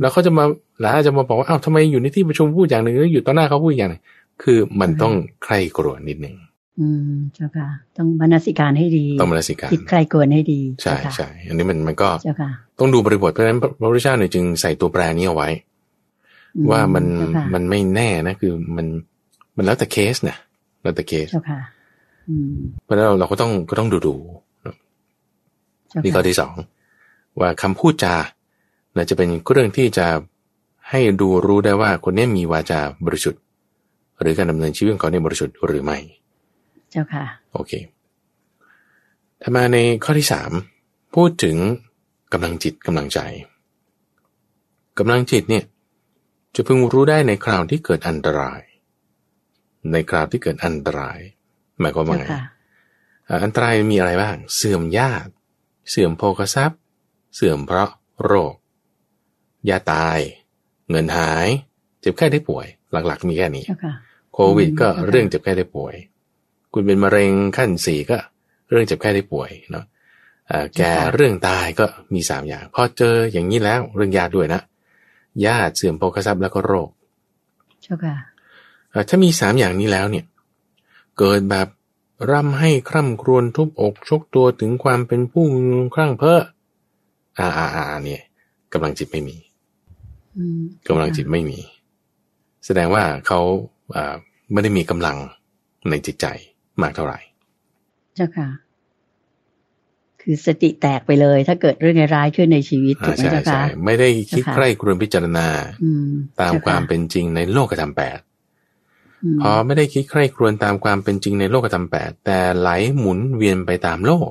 แล้วเขาจะมาหลายอาจจะมาบอกว่าเอ้าทำไมอยู่ในที่ประชุมพูดอย่างหนึ่งแล้วอยู่ต่อหน้าเขาพูดอย่างหนึ่งคือมันต้องใคร่กรวนิดหนึ่ง อืมเจ้าค่ะ ต้องมนสิการให้ดี ต้องมนสิการคิดใครกวนให้ดีใช่ใช่อันนี้มันมันก็เจ้าค่ะต้องดูบริบทเพราะฉะนั้นพระพุทธเจ้าเนี่ยจึงใส่ตัวแปรนี้เอาไว้ ว่ามันมันไม่แน่นะ คือมันมันแล้วแต่เคสนะแล้วแต่เคสเจ้าค่ะเพราะฉะนั้นเราก็ต้องก็ต้องดูดูนี่ข้อที่สองว่าคำพูดจาเราจะเป็นเรื่องที่จะให้ดูรู้ได้ว่าคนนี้มีวาจาบริสุทธิ์ หรือการดำเนินชีวิตของเขาในบริสุทธิ์หรือไม่เจ้าค่ะ โอเคถ้ามาในข้อที่สามพูดถึงกำลังจิตกำลังใจกำลังจิตเนี่ยจะพึงรู้ได้ในคราวที่เกิดอันตราย ในคราวที่เกิดอันตราย หมายความว่าไงอันตรายมีอะไรบ้าง เสื่อมญาติเสื่อมโภคทรัพย์ เสื่อมเพราะโรคยาตาย เงินหาย เจ็บแค่ได้ป่วย หลักๆ มีแค่นี้โควิดก็เรื่องเจ็บแค่ได้ป่วย คุณเป็นมะเร็งขั้นสี่ก็เรื่องเจ็บแค่ได้ป่วยเนาะแกเรื่องตายก็มีสามอย่าง พอเจออย่างนี้แล้วเรื่องญาติด้วยนะญาติเสื่อมโภคทรัพย์แล้วก็โรคเจ้าค่ะถ้ามีสามอย่างนี้แล้วเนี่ย เกิดแบบร่ำให้คร่ำครวญทุบอกชกตัวถึงความเป็นผู้คลั่งเพ้ออ่าอ่าอ่าเนี่ยกำลังจิตไม่มีกำลังจิตไม่มี แสดงว่าเขาอ่าไม่ได้มีกำลังในจิตใจ มากเท่าไหร่ เจ้าค่ะ คือสติแตกไปเลย ถ้าเกิดเรื่องร้ายขึ้นในชีวิตถูกไหมเจ้าค่ะไม่ได้คิดใคร่ครวญพิจารณาตามความเป็นจริงในโลกธรรมแปดพอไม่ได้คิดใคร่ครวญตามความเป็นจริงในโลกธรรมแปดแต่ไหลหมุนเวียนไปตามโลก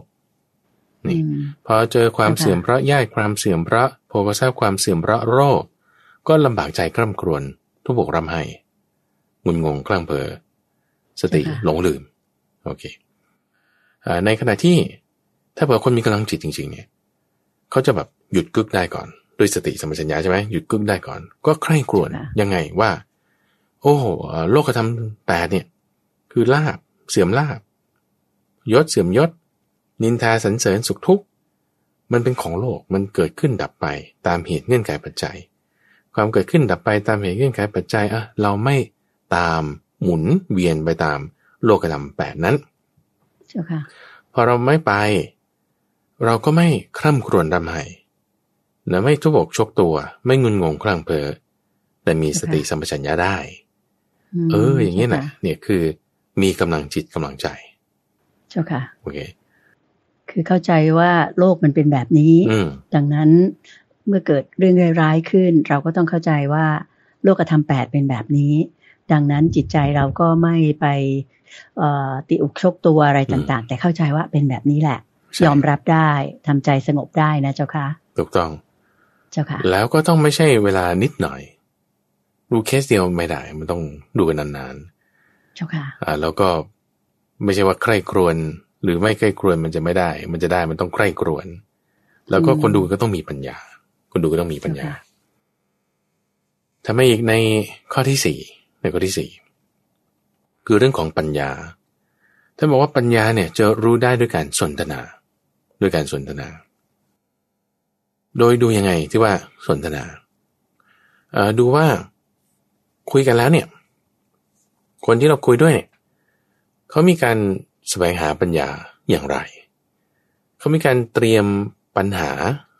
นี่พอเจอความเสื่อมเพราะย่ายความเสื่อมเพราะโภคทราบความเสื่อมเพราะโรค ก็ลำบากใจกร่ำครวญทุบกรำให้งุนงงคลั่งเพอสติหลงลืม โอเคในขณะที่ถ้าเผื่อคนมีกำลังจิตจริง ๆ เนี่ยเขาจะแบบหยุดกึกได้ก่อนด้วยสติสมัชัญญาใช่ไหมหยุดกึกได้ก่อน ก็ใคร่ครวญยังไงว่า โอ้โลกธรรมแปดเนี่ย คือลาบเสื่อมลาบยศเสื่อมยศ นินทาสันเสริญสุขทุกข์มันเป็นของโลกมันเกิดขึ้นดับไปตามเหตุเงื่อนไขปัจจัย ความเกิดขึ้นดับไปตามเหตุเงื่อนไขปัจจัยอะเราไม่ตามหมุนเวียนไปตาม โลกธรรมแปดนั้นเจ้าค่ะพอเราไม่ไป เราก็ไม่คร่ำครวญรำไห้นะไม่ทุบอกชกตัว ไม่งุนงงคลั่งเพอแต่มีสติสัมปชัญญะได้ เออ อย่างนี้นะเนี่ยคือมีกำลังจิตกำลังใจ เจ้าค่ะโอเคคือเข้าใจว่าโลกมันเป็นแบบนี้ ดังนั้นเมื่อเกิดเรื่องร้ายขึ้น เราก็ต้องเข้าใจว่าโลกธรรมแปดเป็นแบบนี้ ดังนั้นจิตใจเราก็ไม่ไปติอุกชกตัวอะไรต่าง ๆ แต่เข้าใจว่าเป็นแบบนี้แหละ ยอมรับได้ทำใจสงบได้นะเจ้าค่ะ ถูกต้อง เจ้าค่ะ แล้วก็ต้องไม่ใช่เวลานิดหน่อย ดูเคสเดียวไม่ได้ มันต้องดูกันนานๆ เจ้าค่ะ อ่า แล้วก็ไม่ใช่ว่าใคร่ครวญหรือไม่ใคร่ครวญมันจะไม่ได้ มันจะได้มันต้องใคร่ครวญแล้วก็คนดูก็ต้องมีปัญญา คนดูก็ต้องมีปัญญาทำให้อีกในข้อที่สี่ ในข้อที่สี่คือเรื่องของปัญญาท่านบอกว่าปัญญาเนี่ยจะรู้ได้ด้วยการสนทนา ด้วยการสนทนา โดยดูยังไงที่ว่าสนทนาดูว่าคุยกันแล้วเนี่ย คนที่เราคุยด้วยเนี่ยเขามีการแสวงหาปัญญาอย่างไร เขามีการเตรียมปัญหา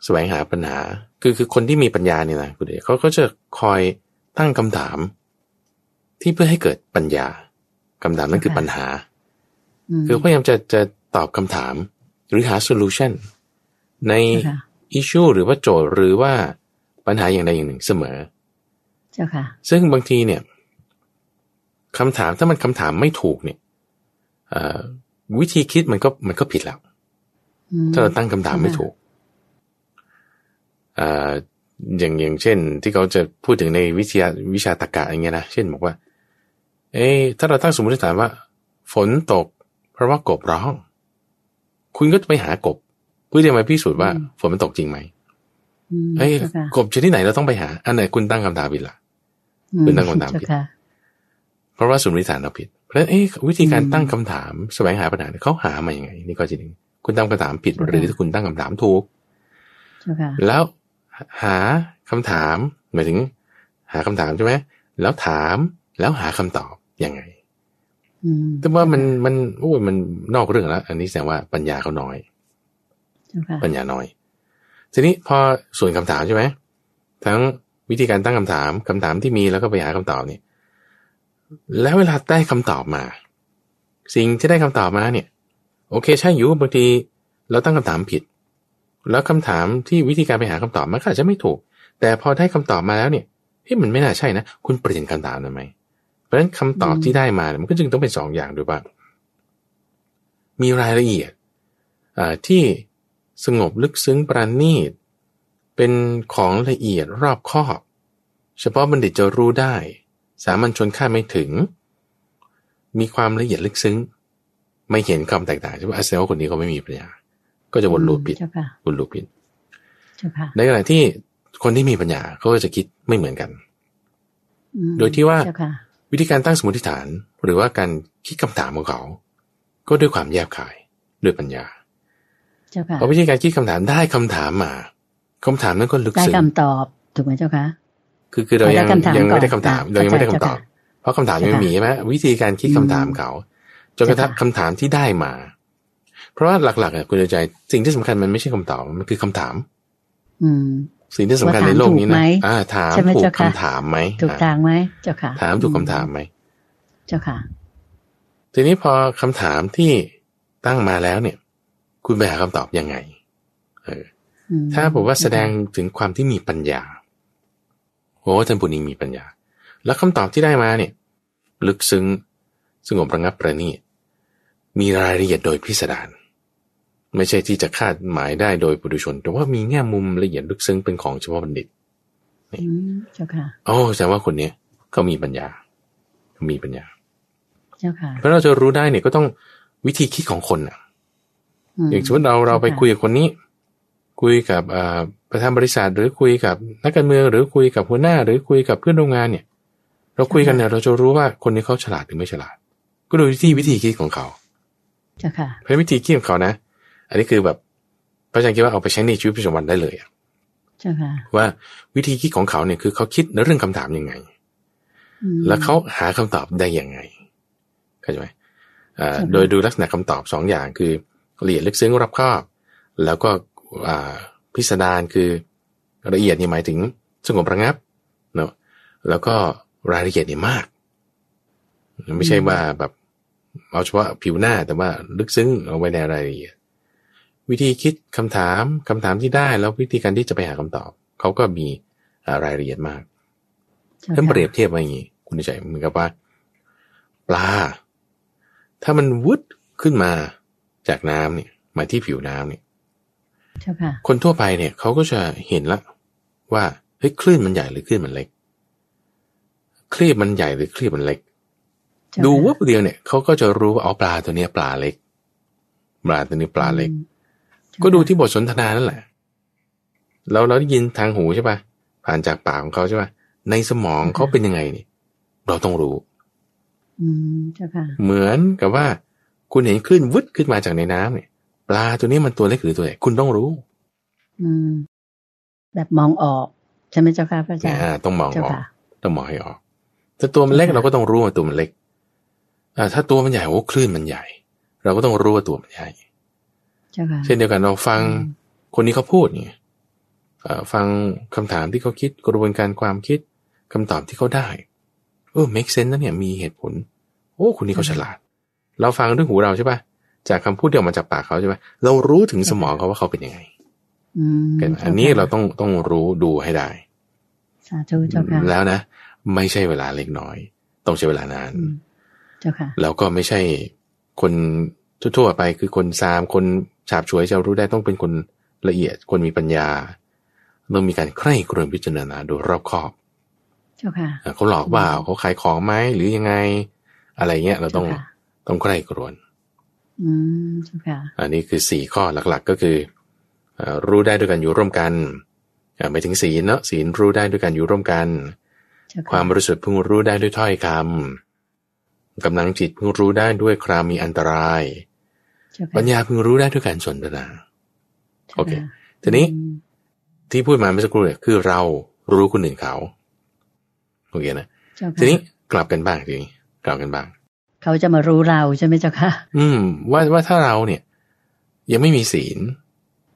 แสวงหาปัญหา คือคือคนที่มีปัญญาเนี่ยนะคุณเดชเขาก็จะคอยตั้งคำถาม ที่เพื่อให้เกิดปัญญาคำถามนั้นคือปัญหา คือพยายามจะจะตอบคำถามหรือหาโซลูชันในอิชชูหรือว่าโจทย์หรือว่าปัญหาอย่างใดอย่างหนึ่งเสมอจ้าค่ะ ซึ่งบางทีเนี่ยคำถามถ้ามันคำถามไม่ถูกเนี่ยวิธีคิดมันก็มันก็ผิดแล้ว ถ้าเราตั้งคำถามไม่ถูกอย่างอย่างเช่น ที่เขาจะพูดถึงในวิทยาวิชาตรรกะอย่างเงี้ยนะ เช่นบอกว่า เอ๊ถ้าเราตั้งสมมติฐานว่า ฝนตก เพราะว่ากบร้อง คุณก็จะไปหากบ เพื่อจะมาพิสูจน์ว่า ฝนมันตกจริงไหมอืมเอ้ยเจ้าค่ะกบชนิดไหนเราต้องไปหา อันไหนคุณตั้งคำถามผิดล่ะเป็นตั้งคำถามผิดเจ้ค่ะเพราะว่าสมมติฐานเราผิด เพราะฉะนั้นเอ๊ะวิธีการอืมตั้งคำถามแสวงหาปัญหาเนี่ยเขาหามาอย่างไง นี่ก็จริงคุณตั้งคำถามผิดใช่ค่ะหรือถ้าคุณตั้งคำถามถูกเจ้าค่ะแล้วหาคำถามหมายถึง หาคำถามใช่ไหมแล้วถามแล้วหาคำตอบ ยังไงอืมแต่ว่ามันมันโอ้ยมันนอกเรื่องแล้ว อันนี้แสดงว่าปัญญาเขาน้อยเจ้าค่ะปัญญาน้อย ทีนี้พอส่วนคำถามใช่ไหมทั้งวิธีการตั้งคำถามคำถามที่มีแล้วก็ไปหาคำตอบเนี่ยแล้วเวลาได้คำตอบมา สิ่งที่ได้คำตอบมาเนี่ย โอเคใช่อยู่บางทีเราตั้งคำถามผิด แล้วคำถามที่วิธีการไปหาคำตอบมันก็อาจจะไม่ถูก แต่พอได้คำตอบมาแล้วเนี่ยเฮ้ยมันไม่น่าใช่นะ คุณเปลี่ยนคำถามทำไม เพราะฉะนั้นคำตอบที่ได้มาเนี่ยมันก็จึงต้องเป็นสองอย่างด้วยว่ามีรายละเอียดอ่าที่สงบลึกซึ้งประณีต เป็นของละเอียดรอบคอบ เฉพาะบัณฑิตจะรู้ได้ สามัญชนคาดไม่ถึง มีความละเอียดลึกซึ้ง ไม่เห็นความแตกต่างใช่ไหมอาเซลคนนี้เขาไม่มีปัญญา ก็จะวนลูปผิดเจ้าค่ะวนลูปผิดเจ้าค่ะในขณะที่คนที่มีปัญญาเขาก็จะคิดไม่เหมือนกันอืมโดยที่ว่าเจ้าค่ะ วิธีการตั้งสมมติฐานหรือว่าการคิดคำถามของเขา ก็ด้วยความแยบคายด้วยปัญญาเจ้าค่ะพอวิธีการคิดคำถามได้คำถามมาคำถามนั้นก็ลึกได้ซึ้งคำตอบถูกไหมเจ้าค่ะคือคือเรายังได้คำถามยังไม่ได้ก่อนคำถามอะเรายังไม่ได้คำตอบเข้าใจเพราะคำถามยังไม่มีใช่ไหมวิธีการคิดคำถามเขาจนกระทั่งเจ้าค่ะคำถามที่ได้มา เพราะว่าหลักๆอะคุณใจ สิ่งที่สำคัญมันไม่ใช่คำตอบมันคือคำถาม อืม สิ่งที่สำคัญว่าถามในโลกนี้ถูกไหนะมอ่า ถามใช่ไหมถูกเจ้าค่ะคำถามไหมถูกอะทางไหมเจ้าค่ะ ถามถูกคำถามไหมเจ้าค่ะ ทีนี้พอคำถามที่ตั้งมาแล้วเนี่ย คุณไปหาคำตอบยังไง เอออืมถ้าบอกว่าแสดงถึงความที่มีปัญญาโอ้ท่านผู้นี้มีปัญญา แล้วคำตอบที่ได้มาเนี่ย ลึกซึ้งสงบระงับประณีตมีรายละเอียดโดยพิสดาร ไม่ใช่ที่จะคาดหมายได้โดยปุถุชน แต่ว่ามีแง่มุมละเอียดลึกซึ้งเป็นของเฉพาะบัณฑิตอืมเจ้าค่ะโอ้แสดงว่าคนเนี้ยเขามีปัญญาเขามีปัญญา เจ้าค่ะเพราะเราจะรู้ได้เนี่ยก็ต้องวิธีคิดของคนอะมอย่างสมมติเราเราไปคุยกับคนนี้ คุยกับอ่าประธานบริษัท หรือคุยกับนักการเมือง หรือคุยกับหัวหน้า หรือคุยกับเพื่อนร่วมงานเนี่ย เราคุยกันเนี่ยเราจะรู้ว่าคนนี้เขาฉลาดหรือไม่ฉลาด ก็ดูที่วิธีคิดของเขาเจ้าค่ะเพราะวิธีคิดของเขานะ อันนี้คือแบบพระอาจารย์คิดว่าเอาไปใช้ในชีวิตประจำวันได้เลยอะเจ้าค่ะว่าวิธีคิดของเขาเนี่ยคือเขาคิดในเรื่องคำถามยังไงอืมแล้วเขาหาคำตอบได้ยังไงเข้าใจไหมอ่าใช่ค่ะโดยดูลักษณะคำตอบสองอย่างคือละเอียดลึกซึ้งรอบคอบ แล้วก็อ่าพิสดารคือละเอียดนี่หมายถึงสงบระงับเนาะแล้วก็รายละเอียดเนี่ยมาก ไม่ใช่ว่าแบบเอาเฉพาะผิวหน้าแต่ว่าลึกซึ้งเอาไว้ในรายละเอียด วิธีคิดคำถามคำถามที่ได้แล้ววิธีการที่จะไปหาคำตอบ เขาก็มีอ่ารายละเอียดมากเจ้าท่านค่ะเปรียบเทียบว่าอย่างนี้คุณใจเหมือนกับว่า ปลา ถ้ามันวุดขึ้นมาจากน้ำเนี่ยมาที่ผิวน้ำเนี่ยเจ้าค่ะคนทั่วไปเนี่ยเขาก็จะเห็นละว่าเฮ้ยคลื่นมันใหญ่หรือคลื่นมันเล็ก คลีบมันใหญ่หรือคลีบมันเล็กเจ้าดูค่ะวับเดียวเนี่ยเขาก็จะรู้ว่าอ๋อปลาตัวเนี้ยปลาเล็ก ปลาตัวนี้ปลาเล็กอืม ก็ดูที่บทสนทนานั่นแหละ เราเราได้ยินทางหูใช่ปะผ่านจากปากของเขาใช่ปะในสมองเขาเป็นยังไงนี่ เราต้องรู้ อืมเจ้าค่ะ เหมือนกับว่า คุณเห็นคลื่นวึดขึ้นมาจากในน้ำเนี่ย ปลาตัวนี้มันตัวเล็กหรือตัวใหญ่คุณต้องรู้ อืม แบบมองออกใช่ไหมเจ้าค่ะพระอาจารย์อ่าต้องมองเจ้าออกค่ะต้องมองให้ออก ถ้าตัวมันเล็กเจ้าค่ะเราก็ต้องรู้ว่าตัวมันเล็กอ่าถ้าตัวมันใหญ่โอ้คลื่นมันใหญ่ เราก็ต้องรู้ว่าตัวมันใหญ่ เจ้าค่ะเช่นเดียวกันเราฟังอืมคนนี้เขาพูดเนี่ยเอ่อฟังคำถามที่เขาคิดกระบวนการความคิดคำตอบที่เขาได้เออ make sense นะเนี่ยมีเหตุผล โอ้คนนี้เขาฉลาด เราฟังด้วยหูเราใช่ปะจากคำพูดที่ออกมาจากปากเขาใช่ปะเรารู้ถึงสมองเขาว่าเขาเป็นยังไงอืมเห็นไหมจ้ค่ะอันนี้เราต้องต้องรู้ดูให้ได้สาธุเจ้าค่ะแล้วนะ ไม่ใช่เวลาเล็กน้อย ต้องใช้เวลานานอืมเจ้าค่ะแล้วก็ไม่ใช่คนทั่วๆไปคือคนซามคน ฉาบฉวยจะรู้ได้ต้องเป็นคนละเอียดคนมีปัญญาต้องมีการใคร่ครวญพิจารณาโดยรอบคอบเจ้าค่ะอะเขาหลอกเปล่าเขาขายของไหมหรือยังไง อะไรเงี้ยเราต้องเจ้าค่ะต้องใคร่ครวญอืมเจ้าค่ะอันนี้คือสี่ข้อหลัก ๆ ก็คือเอ่อรู้ได้ด้วยกันอยู่ร่วมกันอ่าไปถึงศีลเนาะศีลรู้ได้ด้วยกันอยู่ร่วมกันเจ้าค่ะความบริสุทธิ์พึงรู้ได้ด้วยถ้อยคำกำลังจิตพึงรู้ได้ด้วยครามมีอันตรายเจ้าค่ะ ปัญญาพึงรู้ได้ด้วยการสนทนาโอเคทีนี้อืมที่พูดมาเมื่อสักครู่เนี่ยคือเรารู้คนอื่นเขาโอเคนะเจ้าค่ะทีนี้กลับกันบ้างทีนี้กลับกันบ้าง เขาจะมารู้เราใช่ไหมเจ้าค่ะ อืม ว่าว่าถ้าเราเนี่ย ยังไม่มีศีล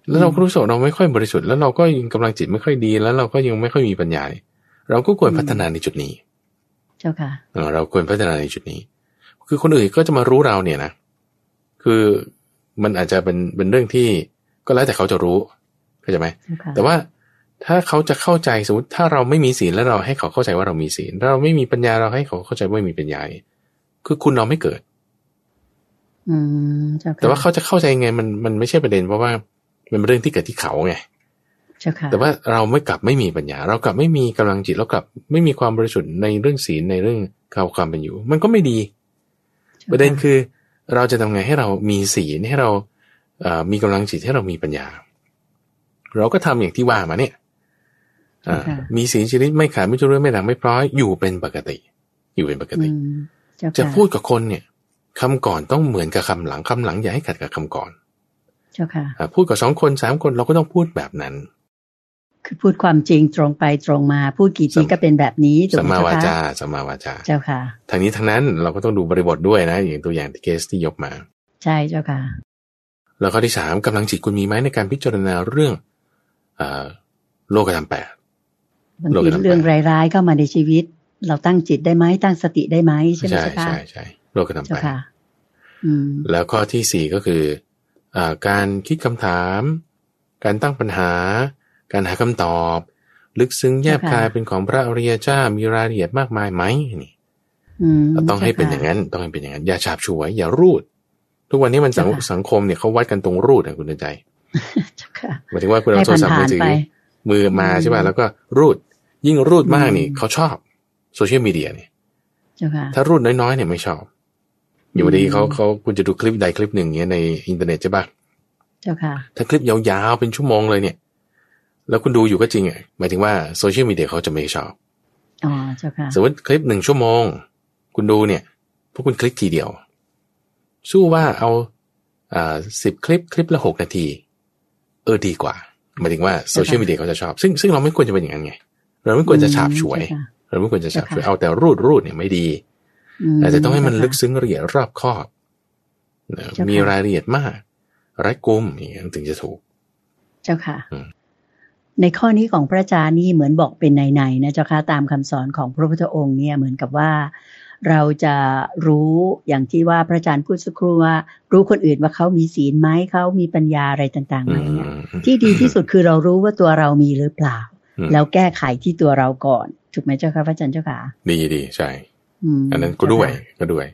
แล้วเราก็รู้สึกเราไม่ค่อยบริสุทธิ์แล้วเราก็ยังกำลังจิตไม่ค่อยดี แล้วเราก็ยังไม่ค่อยมีปัญญาเนี่ยเราก็ควรอืมพัฒนาในจุดนี้ เจ้าค่ะเออเราควรพัฒนาในจุดนี้ คือคนอื่นก็จะมารู้เราเนี่ยนะ คือมันอาจจะเป็นเป็นเรื่องที่ก็แล้วแต่เขาจะรู้เข้าใจไหมเจ้าค่ะแต่ว่าถ้าเขาจะเข้าใจสมมติถ้าเราไม่มีศีลแล้วเราให้เขาเข้าใจว่าเรามีศีลเราไม่มีปัญญาเราให้เขาเข้าใจว่าไม่มีปัญญาเนี่ยคือคุณเราไม่เกิดอืมเจ้าค่ะแต่ว่าเขาจะเข้าใจยังไงมันมันไม่ใช่ประเด็นเพราะว่ามันเป็นเรื่องที่เกิดที่เขาไงเจ้าค่ะแต่ว่าเราไม่กลับไม่มีปัญญา เรากลับไม่มีกำลังจิตเรากลับไม่มีความบริสุทธิ์ในเรื่องศีลในเรื่องเขาความเป็นอยู่ มันก็ไม่ดีจ้าค่ประเด็นคือ เราจะทำไงให้เรามีศีลให้เราเอ่อมีกำลังจิตให้เรามีปัญญา เราก็ทำอย่างที่ว่ามาเนี่ยอ่ามีศีลชนิดไม่ขาดไม่จุเรื่องไม่หลังไม่พร้อยอยู่เป็นปกติ อยู่เป็นปกติอืมเจ้าค่จะพูดกับคนเนี่ยคำก่อนต้องเหมือนกับคำหลังคำหลังอย่าให้ขัดกับคำก่อนเจ้าค่ะอ่าพูดกับสองคนสามคนเราก็ต้องพูดแบบนั้น คือพูดความจริงตรงไปตรงมา พูดกี่ทีสัมก็เป็นแบบนี้ถูกสัมไหมมาวาเจ้าจาค่ะสัมมาวาจาเจ้าค่ะทางนี้ทางนั้นเราก็ต้องดูบริบทด้วยนะ อย่างตัวอย่างที่เคสที่ยกมา ใช่เจ้าค่ะ แล้วข้อที่สามกำลังจิตคุณมีไหมในการพิจารณาเรื่องอ่าโลกธรรมแปดบางโลกทีธรรมเรื่องร้ายๆเข้ามาในชีวิต เราตั้งจิตได้ไหมตั้งสติได้ไหมใช่ไหมใช่เจ้าค่ะใช่ใช่โลกธรรมเจ้าแปดค่ะอืมแล้วข้อที่สี่ก็คืออ่าการคิดคำถาม การตั้งปัญหา การหาคำตอบ ลึกซึ้งแยบคายเป็นของพระอริยเจ้ามีรายละเอียดมากมายไหมนี่อืมต้องให้เป็นอย่างนั้น ต้องให้เป็นอย่างนั้น อย่าฉาบฉวย อย่ารูด ทุกวันนี้มันสังเจ้าค่ะสังคมเนี่ยเขาวัดกันตรงรูดนะคุณเดินใจเจ้าค่ะหมายถึงว่าคุณเอาให้โทรศัพท์มือถือผ่านๆไปมือมาอืมใช่ป่ะแล้วก็รูด ยิ่งรูดมากนี่อืมเขาชอบโซเชียลมีเดียเนี่ยเจ้าค่ะถ้ารูดน้อยๆเนี่ยไม่ชอบ อยู่ดีอืมเขาเขาคุณจะดูคลิปใดคลิปหนึ่งเนี้ยในอินเทอร์เน็ตใช่ป่ะเจ้าค่ะถ้าคลิปยาวๆเป็นชั่วโมงเลยเนี่ย แล้วคุณดูอยู่ก็จริงอะหมายถึงว่าโซเชียลมีเดียเขาจะไม่ชอบอ๋อเจ้าค่ะสมมติคลิปหนึ่งชั่วโมง คุณดูเนี่ย พวกคุณคลิกทีเดียว สู้ว่าเอาอ่าสิบคลิปคลิปละหกนาที เออดีกว่าหมายถึงว่าโซเชียลมีเดียเขาจะชอบ ซึ่งซึ่งเราไม่ควรจะเป็นอย่างนั้นไง เราไม่ควรจะฉาบฉวยเจ้าค่ะเราไม่ควรจะฉาบฉวยเจ้าค่ะเอาแต่รูดรูดเนี่ยไม่ดีมแต่ต้องให้มันเจ้าค่ะลึกซึ้งละเอียดรอบคอบนะเจ้าค่ะมีรายละเอียดมากรัดกุมอย่างนี้ยถึงจะถูก เจ้าค่ะอืม ในข้อนี้ของพระอาจารย์นี่เหมือนบอกเป็นในๆนะเจ้าค่ะตามคำสอนของพระพุทธองค์เนี่ยเหมือนกับว่า เราจะรู้อย่างที่ว่าพระอาจารย์พูดสักครู่ว่า รู้คนอื่นว่าเขามีศีลไหมเขามีปัญญาอะไรต่างๆไหมเนี่ยอืมที่ดีที่สุดคือเรารู้ว่าตัวเรามีหรือเปล่าอืมแล้วแก้ไขที่ตัวเราก่อนถูกไหมเจ้าค่ะพระอาจารย์เจ้าค่ะดีดีใช่มอันนั้นก็ด้วยก็ด้วย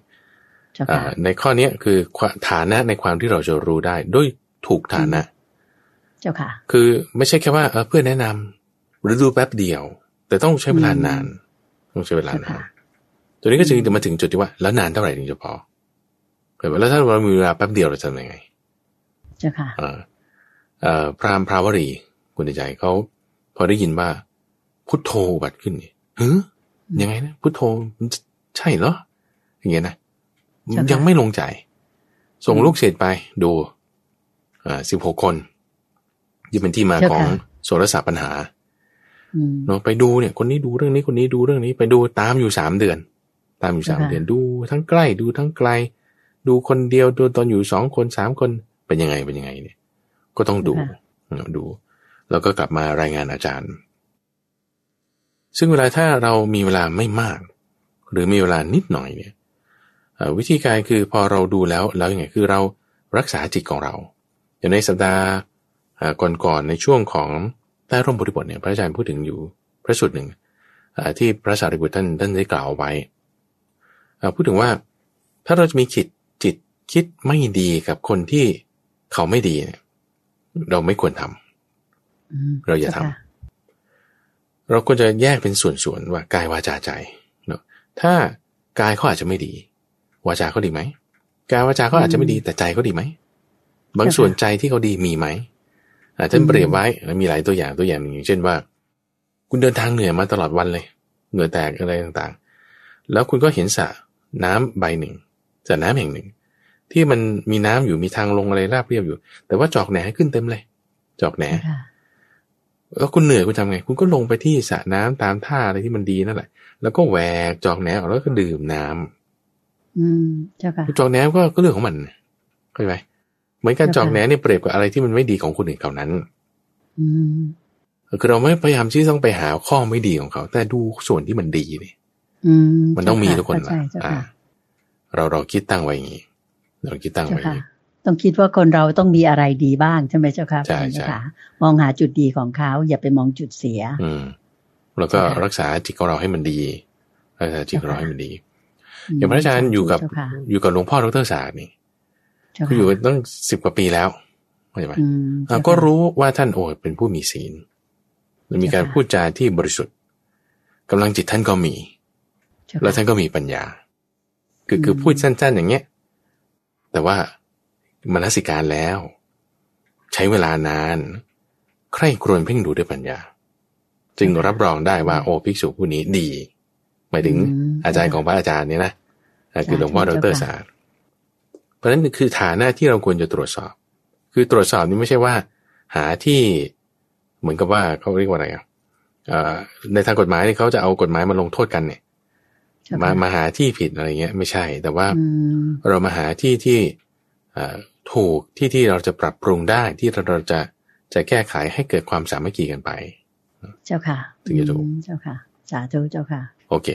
เจ้าอ่าค่ะในข้อเนี้ยคือความฐานะในความที่เราจะรู้ได้ด้วยถูกฐานะ เจ้าค่ะ คือไม่ใช่แค่ว่าเออเพื่อนแนะนำหรือดูแป๊บเดียว แต่ต้องใช้เวลานาน ต้องใช้เวลาเจ้านาค่ะนตัวนี้ก็จึงจะมาถึงจุดที่ว่า แล้วนานเท่าไหร่ถึงจะพอเกิดว่าแล้วถ้าเรามีเวลาแป๊บเดียวเราจะทำยังไง เจ้าค่ะเอ่อเอ่อพราหมณ์พราวรีคุณใจเขาพอได้ยินว่าพุทโธอุบัติขึ้นนี่เฮ้ยยังไงนะพุทโธมันจะใช่เหรออย่างเงี้ยนะใช่ค่ะยังไม่ลงใจ ส่งลูกเศษไปดูอ่าสิบหกคน ที่เป็นที่มาของโสรสาปัญหาอืมเนาะไปดูเนี่ย คนนี้ดูเรื่องนี้คนนี้ดูเรื่องนี้ ไปดูตามอยู่สามเดือน ตามอยู่สามค่ะเดือนดูทั้งใกล้ดูทั้งไกล ดูคนเดียวดูตอนอยู่สองคนสามคนเป็นยังไงเป็นยังไงเนี่ย ก็ต้องดูเนาะดู แล้วก็กลับมารายงานอาจารย์ ซึ่งเวลาถ้าเรามีเวลาไม่มาก หรือมีเวลานิดหน่อยเนี่ยเอ่อวิธีการคือพอเราดูแล้วแล้วยังไงคือเรารักษาจิตของเรา อย่างในสัปดาห์เอ่อ ก่อนๆในช่วงของใต้ร่มบริบทเนี่ยพระอาจารย์พูดถึงอยู่พระสูตรหนึ่งเอ่อที่พระสารีบุตรท่านท่านได้กล่าวเอาไว้เอ่อพูดถึงว่าถ้าเราจะมีจิตจิตคิดไม่ดีกับคนที่เขาไม่ดีเนี่ยเราไม่ควรทำอืมเราอย่าทำจ้ค่ะเราควรจะแยกเป็นส่วนๆว่ากายวาจาใจเนาะถ้ากายเขาอาจจะไม่ดี วาจาเขาดีไหมกายวาจาเขาอาจจะไม่ดีแต่ใจเขาดีไหมบางส่วนใจที่เขาดีมีไหม อาจจะเปรียบไว้มีหลายตัวอย่างตัวอย่างหนึ่งอย่างเช่นว่า คุณเดินทางเหนื่อยมาตลอดวันเลย เหงื่อแตกอะไรต่างๆ แล้วคุณก็เห็นสระน้ำใบหนึ่งสระน้ำแห่งหนึ่ง ที่มันมีน้ำอยู่มีทางลงอะไรราบเรียบอยู่ แต่ว่าจอกแหนขึ้นเต็มเลย จอกแหนค่ะแล้วคุณเหนื่อยคุณทำไง คุณก็ลงไปที่สระน้ำตามท่าอะไรที่มันดีนั่นแหละ แล้วก็แหวกจอกแหนออกแล้วก็ดื่มน้ำอืมเจ้าค่ะจอกแหนก็ก็เรื่องของมันเข้าใจไหม เหมือนกันค่ะจอกแหนเนี่ยเปรียบกับอะไรที่มันไม่ดีของคนอื่นเขานั้นอืมคือเราไม่พยายามที่ต้องไปหาข้อไม่ดีของเขา แต่ดูส่วนที่มันดีนี่อืมมันต้องมีทุกคนเข้าใจเจ้าอ่าค่ะเราเราคิดตั้งไว้อย่างนี้เราคิดตั้งเจ้าไว้อย่างค่ะนี้ต้องคิดว่าคนเราต้องมีอะไรดีบ้างใช่ไหมเจ้าค่ะใช่พระอาจารย์ใช่เจ้าค่ะมองหาจุดดีของเขาอย่าไปมองจุดเสีย อืมแล้วก็ใช่ค่ะรักษาจิตของเราให้มันดีรักษาจิตของเราเจ้าค่ะให้มันดีอย่างพระอาจารย์อยู่กับเจ้าค่ะอยู่กับหลวงพ่อดรศาสตร์นี่ เจ้าคือค่ะอยู่กันตั้งสิบกว่าปีแล้วเข้าใจไหมอืมอ่าเจ้าค่ะก็รู้ว่าท่านโอ้ยเป็นผู้มีศีลและมีการเจ้าค่ะพูดจาที่บริสุทธิ์กำลังจิตท่านก็มีเจ้าค่ะแล้วท่านก็มีปัญญา คือคืออืมพูดสั้น ๆ อย่างเงี้ย แต่ว่ามนสิการแล้ว ใช้เวลานาน ใคร่ครวญเพ่งดูด้วยปัญญา จึงรับรองได้ว่าโอ้ภิกษุผู้นี้ดีหมายถึงมอาจารย์ของพระอาจารย์เนี่ยนะอ่าคือหลวงพ่อดเจ้าค่ะรศาสตร์ เพราะฉะนั้นคือฐานะที่เราควรจะตรวจสอบ คือตรวจสอบนี่ไม่ใช่ว่า หาที่เหมือนกับว่าเขาเรียกว่าอะไรอะเอ่อในทางกฎหมายนี่เขาจะเอากฎหมายมาลงโทษกันเนี่ยเจ้ามาค่ะมาหาที่ผิดอะไรเงี้ย ไม่ใช่ แต่ว่าอืมเรามาหาที่ที่เอ่อถูกที่ที่เราจะปรับปรุงได้ที่เราเราจะจะแก้ไขให้เกิดความสามัคคีกันไป เจ้าค่ะ ถึงจะถูกอืมเจ้าค่ะ สาธุเจ้าค่ะ โอเค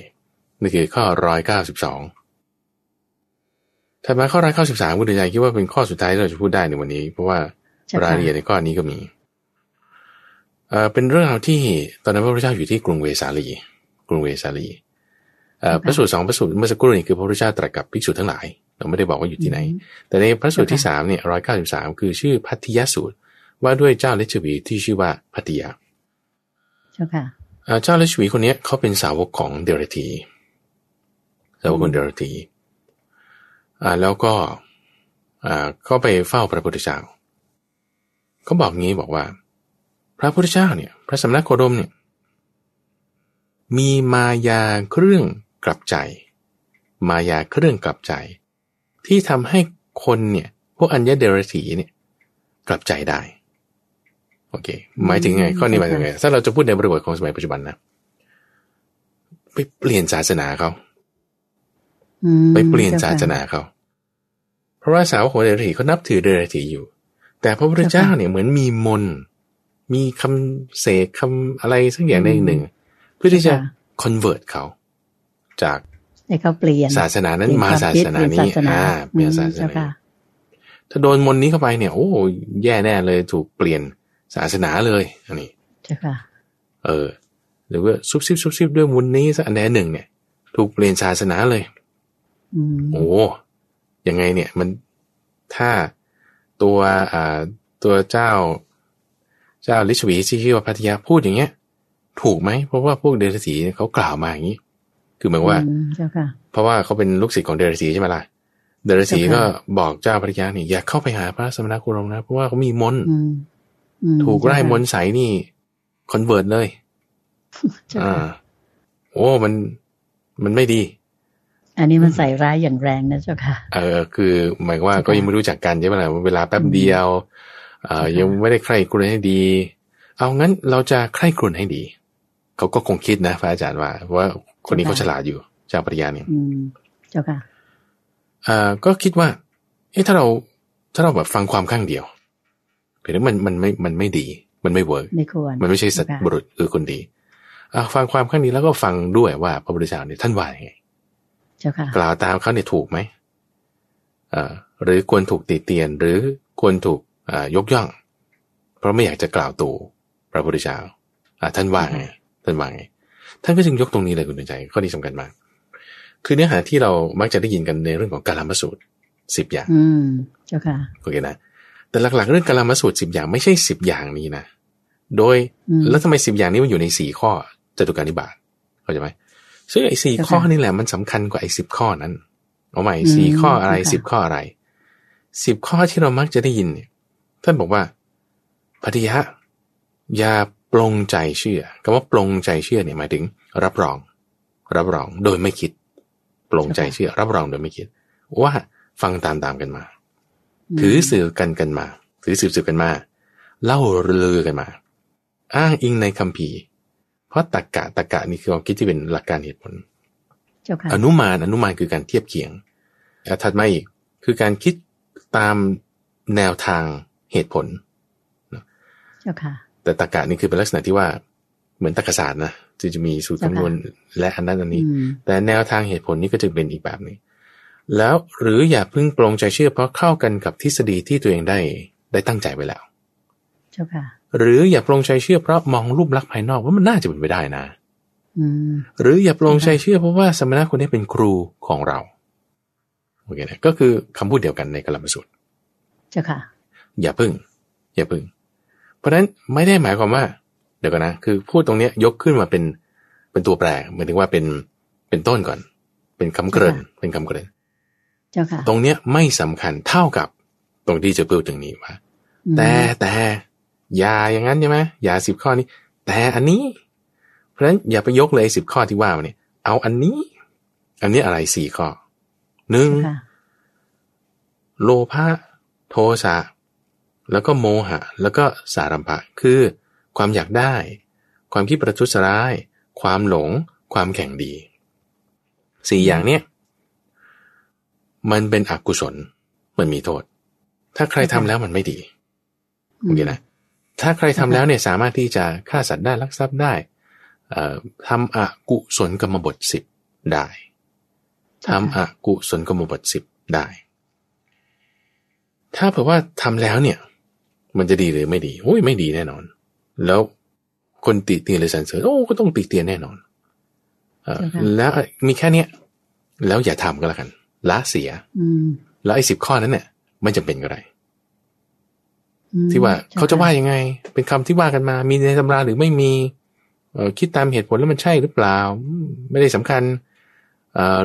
นี่คือข้อร้อยเก้าสิบสอง ถัดมาข้อร้อยเก้าสิบสามคุณเดชใจคิดว่าเป็นข้อสุดท้ายที่เราจะพูดได้ในวันนี้ เพราะว่าเจ้าค่ะรายละเอียดในข้อนี้ก็มีเอ่อเป็นเรื่องราวที่ตอนนั้นพระพุทธเจ้าอยู่ที่กรุงเวสาลี กรุงเวสาลีเอ่อพระสูตรสองพระสูตรเมื่อสักครู่นี้คือพระพุทธเจ้าตรัสกับภิกษุทั้งหลาย เราไม่ได้บอกว่าอยู่ที่ไหน แต่ในพระสูตรที่สามเนี่ยร้อยเก้าสิบสามคือชื่อพัทยสูตร ว่าด้วยเจ้าเลชวีที่ชื่อว่าพัทยาเจ้าค่ะเอ่อเจ้าเลชวีคนเนี้ยเขาเป็นสาวกของเดรธีสาวกของเดรธี อ่าแล้วก็อ่าก็ไปเฝ้าพระพุทธเจ้าเขาบอกงี้บอกว่า พระพุทธเจ้าเนี่ย พระสำนักโคดมเนี่ย มีมายาเครื่องกลับใจ มายาเครื่องกลับใจ ที่ทำให้คนเนี่ย พวกอัญญเดรธีเนี่ย กลับใจได้ โอเค หมายถึงไงข้อนี้หมายถึงไงถ้าเราจะพูดในบริบทของสมัยปัจจุบันนะไปเปลี่ยนศาสนาเขาอืมไปเปลี่ยนจ้ศาค่ะสนาเขา เพราะว่าสาวกของเดรธีเขานับถือเดรธีอยู่ แต่พระพุทธเจ้าเนี่ยเหมือนมีมนต์มีคำเสกคำอะไรสักอย่างใดอย่างหนึ่ง เพื่อที่จะ convert เขา จากให้เขาเปลี่ยนศาสนานั้นเปลี่ยมาควศาคิดสนาเปลี่ยนี้ศาสนาอ่าเปลี่ยนศาสอืมนาเจ้าค่ะนี้ถ้าโดนมนต์นี้เข้าไปเนี่ย โอ้แย่แน่เลยถูกเปลี่ยนศาสนาเลยอันนี้เจ้าค่ะ เออ หรือว่าซุบซิบซุบซิบด้วยมนต์นี้สักอันใดหนึ่งเนี่ย ถูกเปลี่ยนศาสนาเลยอืมโอ้ ยังไงเนี่ยมันถ้าตัวอ่าตัวเจ้า เจ้าลิจฉวีที่ชื่อว่าภัททิยะพูดอย่างเงี้ย ถูกไหมเพราะว่าพวกเดียรถีย์เขากล่าวมาอย่างนี้ คือหมายว่าอืมเจ้าค่ะเพราะว่าเขาเป็นลูกศิษย์ของเดียรถีย์ใช่ไหมล่ะเดียรถีย์เจ้าค่ะก็บอกเจ้าภัททิยะนี่อย่าเข้าไปหาพระสมณโคดมนะ เพราะว่าเขามีมนต์อืมอืมถูกไล่เจ้าค่ะมนต์ใส่นี่ convert เลยเจ้าอ่าค่ะโอ้มันมันไม่ดี อันนี้มันใส่ร้ายอย่างแรงนะเจ้าค่ะ เออ คือหมายว่าใช่ค่ะก็ยังไม่รู้จักกันใช่ไหมล่ะเวลาแป๊บเดียวเอ่อใช่ค่ะยังไม่ได้ใคร่ครวญให้ดี เอางั้นเราจะใคร่ครวญให้ดี เขาก็คงคิดนะพระอาจารย์ว่าว่าคนนี้เขาฉลาดอยู่เจ้าปริยาเนี่ยอืมเจ้าค่ะอ่าก็คิดว่า เอ๊ะถ้าเราถ้าเราแบบฟังความข้างเดียวเห็นว่ามันมันไม่มันไม่ดี มันไม่เวิร์กไม่ควรมันไม่ใช่สัตเจ้าค่ะบุรุษคือคนดีอ่าฟังความข้างนี้แล้วก็ฟังด้วยว่าพระพุทธเจ้าเนี่ยท่านว่ายังไงเจ้าค่ะ กล่าวตามเขาเนี่ยถูกไหมอ่าหรือควรถูกติเตียนหรือควรถูกอ่ายกย่อง เพราะไม่อยากจะกล่าวตู่พระพุทธเจ้าอ่าท่านว่าไงท่านว่าไงท่านก็จึงยกตรงนี้เลยคุณดวงใจข้อนี้สำคัญมาก คือเนื้อหาที่เรามักจะได้ยินกันในเรื่องของกาลามสูตรสิบอย่าง อืมเจ้าค่ะโอเคนะแต่หลักๆเรื่องกาลามสูตรสิบอย่างไม่ใช่สิบอย่างนี้นะโดยอืมแล้วทำไมสิบอย่างนี้มันอยู่ในสี่ข้อจตุการนิบาตเข้าใจไหม ซึ่งไอ้สี่ข้อนี่แหละมันสำคัญกว่าไอ้สิบข้อนั้นเอาใหม่สี่ข้ออะไรสิบข้ออะไรสิบข้อที่เรามักจะได้ยินเนี่ยท่านบอกว่าปฏิยะอย่าปลงใจเชื่อคำว่าปลงใจเชื่อเนี่ยหมายถึง รับรอง รับรองโดยไม่คิด ปลงใจเชื่อ รับรองโดยไม่คิด ว่าฟังตามตามกันมา ถือสื่อกันกันมา ถือสืบสืบกันมา เล่าลือกันมา อ้างอิงในคัมภีร์ เพราะตรกกะตรกกะนี่คือความคิดที่เป็นหลักการเหตุผลอนุมานอนุมานคือการเทียบเคียงถัดมาอีกคือการคิดตามแนวทางเหตุผลเจ้าค่ะแต่ตรรกะนี่คือเป็นลักษณะที่ว่าเหมือนตรรกศาสตร์นะที่จะมีสูตรคำนวณและอันนั้นอันนี้ แต่แนวทางเหตุผลนี่ก็จะเป็นอีกแบบนึงแล้วหรืออย่าพึ่งปรงใจเชื่อเพราะเข้ากันกับทฤษฎีที่ตัวเองได้ได้ตั้งใจไว้แล้ว เจ้าค่ะ หรืออย่าปรงใจเชื่อเพราะมองรูปลักษณ์ภายนอกว่ามันน่าจะเป็นไปได้นะอืมหรืออย่าปรงใจเชื่อเพราะว่าสมณะคนนี้เป็นครูของเราโอเคนะก็คือคำพูดเดียวกันในกลมสูตรเจ้าค่ะ อย่าพึ่ง อย่าพึ่ง เพราะฉะนั้นไม่ได้หมายความว่า เดี๋ยวกันนะ คือพูดตรงเนี้ยยกขึ้นมาเป็นเป็นตัวแปรหมายถึงว่าเป็นเป็นต้นก่อน เป็นคำเกริ่นเป็นคำเกริ่นเจ้าค่ะ ตรงเนี้ยไม่สำคัญเท่ากับตรงที่จะพูดถึงนี้ว่าแต่แต่อ ย่าอย่างนั้นใช่ไหมอย่าสิบข้อนี้ แต่อันนี้ เพราะฉะนั้นอย่าไปยกเลยสิบข้อที่ว่ามาเนี่ย เอาอันนี้ อันนี้อะไรสี่ข้อหนึ่งโลภะโทสะแล้วก็โมหะ แล้วก็สารัมภะคือ ความอยากได้ ความคิดประทุษร้าย ความหลง ความแข่งดีสี่อย่างเนี้ยมันเป็นอกุศล มันมีโทษ ถ้าใครทำแล้วมันไม่ดีโอเคนะ ถ้าใครทำแล้วเนี่ยสามารถที่จะฆ่าสัตว์ได้ลักทรัพย์ได้ทำอกุศลกรรมบทสิบได้ทำอกุศลกรรมบทสิบได้ ถ้าเผื่อว่าทำแล้วเนี่ย มันจะดีหรือไม่ดีโอ้ยไม่ดีแน่นอน แล้วคนติเตียนเลยสรรเสริญโอ้ก็ต้องติเตียนแน่นอนอแล้วมีแค่เนี้ยแล้วอย่าทำก็แล้วกันละเสียแล้วไอ้สิบข้อนั้นเนี่ยไม่จำเป็นก็ได้ ที่ว่าเขาจะว่ายังไง เป็นคำที่ว่ากันมา มีในตำราหรือไม่มีเอคิดตามเหตุผลแล้วมันใช่หรือเปล่า ไม่ได้สำคัญ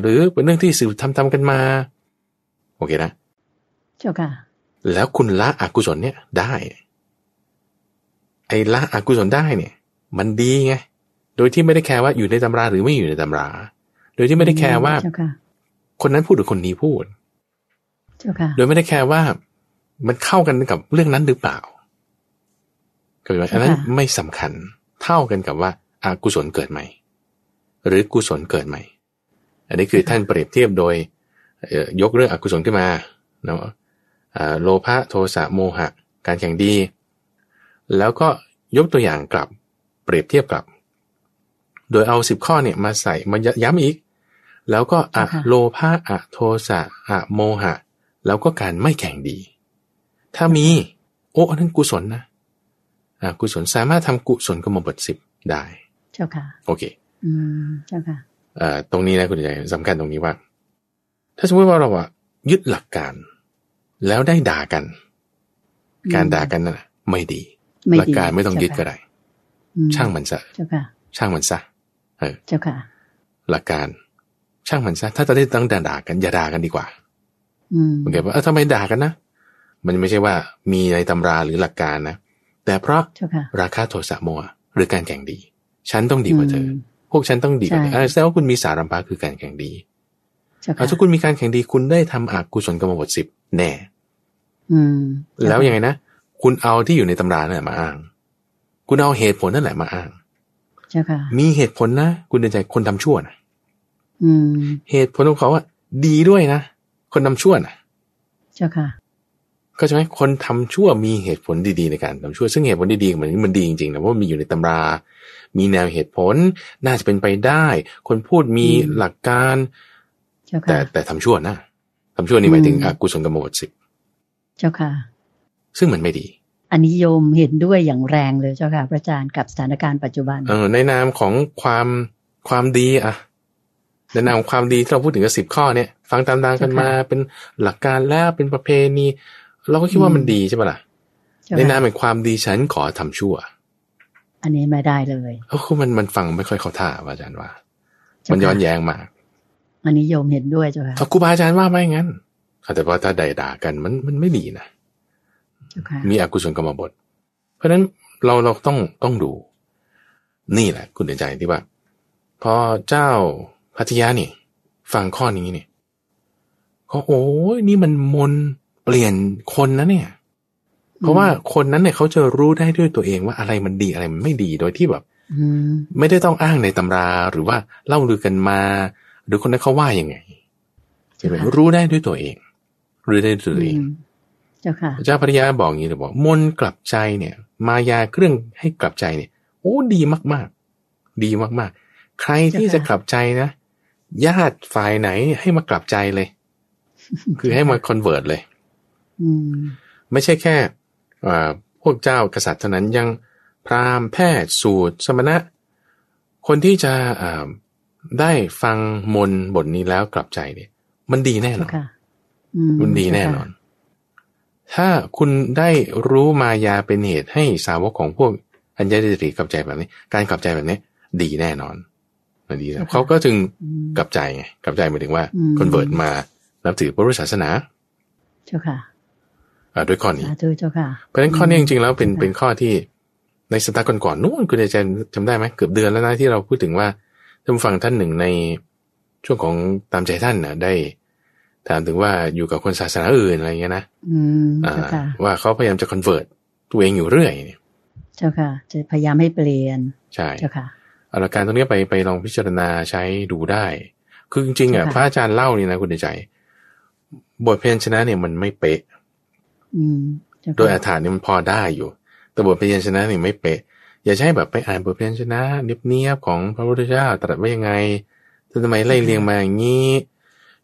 หรือเป็นเรื่องที่สืบทำทำกันมา โอเคนะเจ้าค่ะแล้วคุณละอกุศลเนี่ยได้ ไอ้ละอกุศลได้เนี่ย มันดีไงโดยที่ไม่ได้แคร์ว่าอยู่ในตำราหรือไม่อยู่ในตำรา โดยที่ไม่ได้แคร์ว่าคนนั้นพูดหรือคนนี้พูดโดยไม่ได้แคร์ว่า มันเข้ากันกับเรื่องนั้นหรือเปล่าก็คืออันนั้นไม่สำคัญเท่ากันกับว่าอากุศลเกิดใหม่หรือกุศลเกิดใหม่อันนี้คือท่านเปรียบเทียบโดยยกเรื่องอกุศลขึ้นมาเนาะโลภะโทสะโมหะ การแข่งดี แล้วก็ยกตัวอย่างกลับเปรียบเทียบกลับ โดยเอาสิบข้อเนี่ยมาใส่มาย้ำอีก แล้วก็อะโลภะอะโทสะอะโมหะ แล้วก็การไม่แข่งดี ถ้ามี โอ้อันนั้นกุศลนะอะกุศลสามารถทำกุศลกรรมบทสิบได้ เจ้าค่ะ โอเค อืมเจ้าค่ะตรงนี้นะคุณใหญ่สำคัญตรงนี้ว่า ถ้าสมมติว่าเราอะยึดหลักการ แล้วได้ด่ากัน การด่ากันนั่นไม่ดี หลักการไม่ต้องยึดก็ได้ ช่างมันซะช่างมันซะเออเจ้าค่ะ หลักการ ช่างมันซะถ้าจะได้ต้องด่ากันอย่าด่ากันดีกว่าอืมโอเคว่าทำไมด่ากันนะ มันไม่ใช่ว่ามีในตำราหรือหลักการนะ แต่เพราะราคาโทสะโมะหรือการแข่งดี ฉันต้องดีกว่าเธอ พวกฉันต้องดีกันแสดงว่าคุณมีสารัมภะคือการแข่งดีถ้าคุณมีการแข่งดีคุณได้ทำอากุศลกรรมบทสิบแน่อืมแล้วยังไงนะ คุณเอาที่อยู่ในตำรานั่นแหละมาอ้าง คุณเอาเหตุผลนั่นแหละมาอ้างเจ้าค่ะมีเหตุผลนะ คุณเดินใจคนทำชั่วนะอืมเหตุผลของเขาอะดีด้วยนะ คนทำชั่วนะเจ้าค่ะ ก็ใช่ไหมคนทำชั่วมีเหตุผลดีๆในการทำชั่ว ซึ่งเหตุผลดีๆเหมือนมันดีจริงๆนะเพราะมันมีอยู่ในตำรา มีแนวเหตุผลน่าจะเป็นไปได้ คนพูดมีหลักการ แต่แต่ทำชั่วนะทำชั่วนี่หมายถึงอกุศลกรรมบทสิบเจ้าค่ะ ซึ่งมันไม่ดี อันนี้โยมเห็นด้วยอย่างแรงเลยเจ้าค่ะ พระอาจารย์กับสถานการณ์ปัจจุบันเออในนามของความความดีอะในนามของความดีที่เราพูดถึงกับสิบข้อเนี่ย ฟังตามๆกันมาเป็นหลักการแล้วเป็นประเพณี เราก็คิดว่ามันดีใช่ปะล่ะ ในนามแห่งความดีฉันขอทำชั่ว อันนี้ไม่ได้เลยเออคือมันมันฟังไม่ค่อยเข้าท่าว่าอาจารย์ว่า มันย้อนแย้งมาก อันนี้โยมเห็นด้วยเจ้าค่ะถ้าครูบาอาจารย์ว่าไม่งั้นแต่ว่าถ้าใดด่ากันมันมันไม่ดีนะเจ้าค่ะมีอกุศลกรรมบท เพราะฉะนั้นเราเราต้องต้องดู นี่แหละ คุณเดนใจที่ว่าพอเจ้าพัทยานี่ ฟังข้อนี้เนี่ยเขาโอ้ยนี่มันมนต์เปลี่ยนคนนะเนี่ย เพราะว่าคนนั้นเนี่ยเขาจะรู้ได้ด้วยตัวเองว่าอะไรมันดีอะไรมันไม่ดีโดยที่แบบอืมไม่ได้ต้องอ้างในตำราหรือว่าเล่าลือกันมา หรือคนนั้นเขาว่ายังไงใช่ไหมรู้ได้ด้วยตัวเอง รู้ได้ด้วยตัวเองอืมเจ้าค่ะพระเจ้าพระยาบอกอย่างนี้เลยบอกมนต์กลับใจเนี่ย มายาเครื่องให้กลับใจเนี่ย โอ้ดีมาก ๆ ดีมากๆ ใครที่เจ้าค่ะจะกลับใจนะญาติฝ่ายไหนให้มากลับใจเลย คือให้มาคอนเวิร์ตเลยอืม ไม่ใช่แค่อ่าพวกเจ้ากษัตริย์เท่านั้นยังพราหมณ์แพทย์สูตรสมณะ คนที่จะอ่าได้ฟังมนต์บทนี้แล้วกลับใจเนี่ย มันดีแน่นเจ้าอนค่ะอืมันดีแน่นอน ถ้าคุณได้รู้มายาเป็นเหตุให้สาวกของพวกอัญญาติริกลับใจแบบนี้ การกลับใจแบบนี้ ดีแน่นอนมันดีนะเขาก็จึงอืมกลับใจไงกลับใจหมายถึงว่าอืมคอนเวิร์ตมานับถือพระพุทธศาสนา เจ้าค่ะอ่า ด้วยข้อนี้สาธุเจ้าค่ะเพราะฉะนั้นข้อนี้จริงๆแล้วเป็นค่ะเป็นข้อที่ในสัปดาห์ก่อนๆนู้นคุณอาจารย์จำได้ไหมเกือบเดือนแล้วนะที่เราพูดถึงว่าท่านผู้ฟังท่านหนึ่งในช่วงของตามใจท่านนะได้ ถามถึงว่าอยู่กับคนศาสนาอื่นอะไรเงี้ยนะอืมอ่าเจ้าค่ะว่าเขาพยายามจะคอนเวิร์ตตัวเองอยู่เรื่อยเนี่ยเจ้าค่ะ จะพยายามให้เปลี่ยนใช่เจ้าค่ะเอาละการตรงนี้ไปไปลองพิจารณาใช้ดูได้ คือจริงๆอะค่ะพระอาจารย์เล่านี่นะคุณใจ บทเพลงชนะเนี่ยมันไม่เป๊ะอืมเจ้าค่ะ โดยอาถรรพ์เนี่ยมันพอได้อยู่ แต่บทเพลงชนะเนี่ยไม่เป๊ะ อย่าใช่แบบไปอ่านบทเพลงชนะเนียบๆของพระพุทธเจ้าตรัสว่ายังไงทำไมไล่เรียงมาอย่างนี้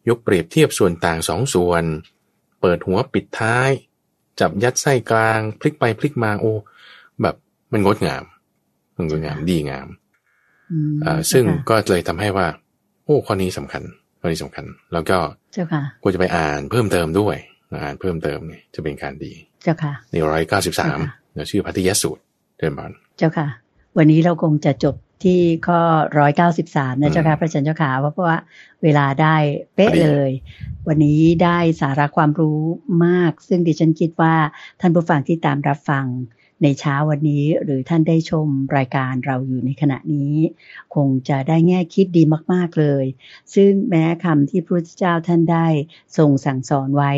ยกเปรียบเทียบส่วนต่างสองส่วน เปิดหัวปิดท้าย จับยัดไส้กลาง พลิกไปพลิกมาโอ้แบบมันงดงาม มันงดงามดีงามอืมอ่าซึ่งเจ้าค่ะก็เลยทำให้ว่า โอ้ข้อนี้สำคัญข้อนี้สำคัญ แล้วก็เจ้าค่ะควรจะไปอ่านเพิ่มเติมด้วย อ่านเพิ่มเติมเนี่ยจะเป็นการดี เจ้าค่ะในร้อยเก้าสิบสามค่ะเดี๋ยวชื่อพัทยสูตรเดินบอลเจ้าค่ะ วันนี้เราคงจะจบที่ข้อร้อยเก้าสิบสามนะเจ้าค่ะอืมพระอาจารย์เจ้าค่ะเพราะว่าเวลาได้เป๊ะพอดีเลย วันนี้ได้สาระความรู้มาก ซึ่งดิฉันคิดว่าท่านผู้ฟังที่ตามรับฟัง ในเช้าวันนี้หรือท่านได้ชมรายการเราอยู่ในขณะนี้ คงจะได้แง่คิดดีมาก ๆเลย ซึ่งแม้คำที่พระพุทธเจ้าท่านได้ทรงสั่งสอนไว้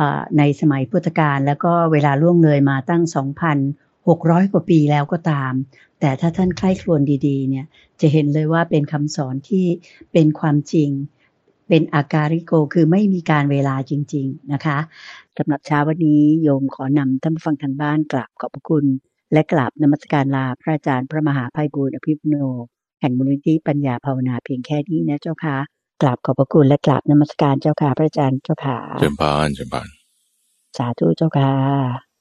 อ่าในสมัยพุทธกาลแล้วก็เวลาล่วงเลยมาตั้ง 2,600 กว่าปีแล้วก็ตาม แต่ถ้าท่านใคร่ครวญดีๆ เนี่ยจะเห็นเลยว่าเป็นคำสอนที่เป็นความจริงเป็นอาการิโกคือไม่มีการเวลาจริง ๆ นะคะ สำหรับเช้าวันนี้โยมขอนำท่านผู้ฟังทางบ้านกราบขอบพระคุณ และกราบนมัสการลาพระอาจารย์พระมหาภัยบูร์อภิปุโน แห่งมูลนิธิปัญญาภาวนาเพียงแค่นี้นะเจ้าค่ะกราบขอบพระคุณและกราบนมัสการเจ้าค่ะพระอาจารย์เจ้าค่ะเดินบอลเดินบอลสาธุเจ้าค่ะ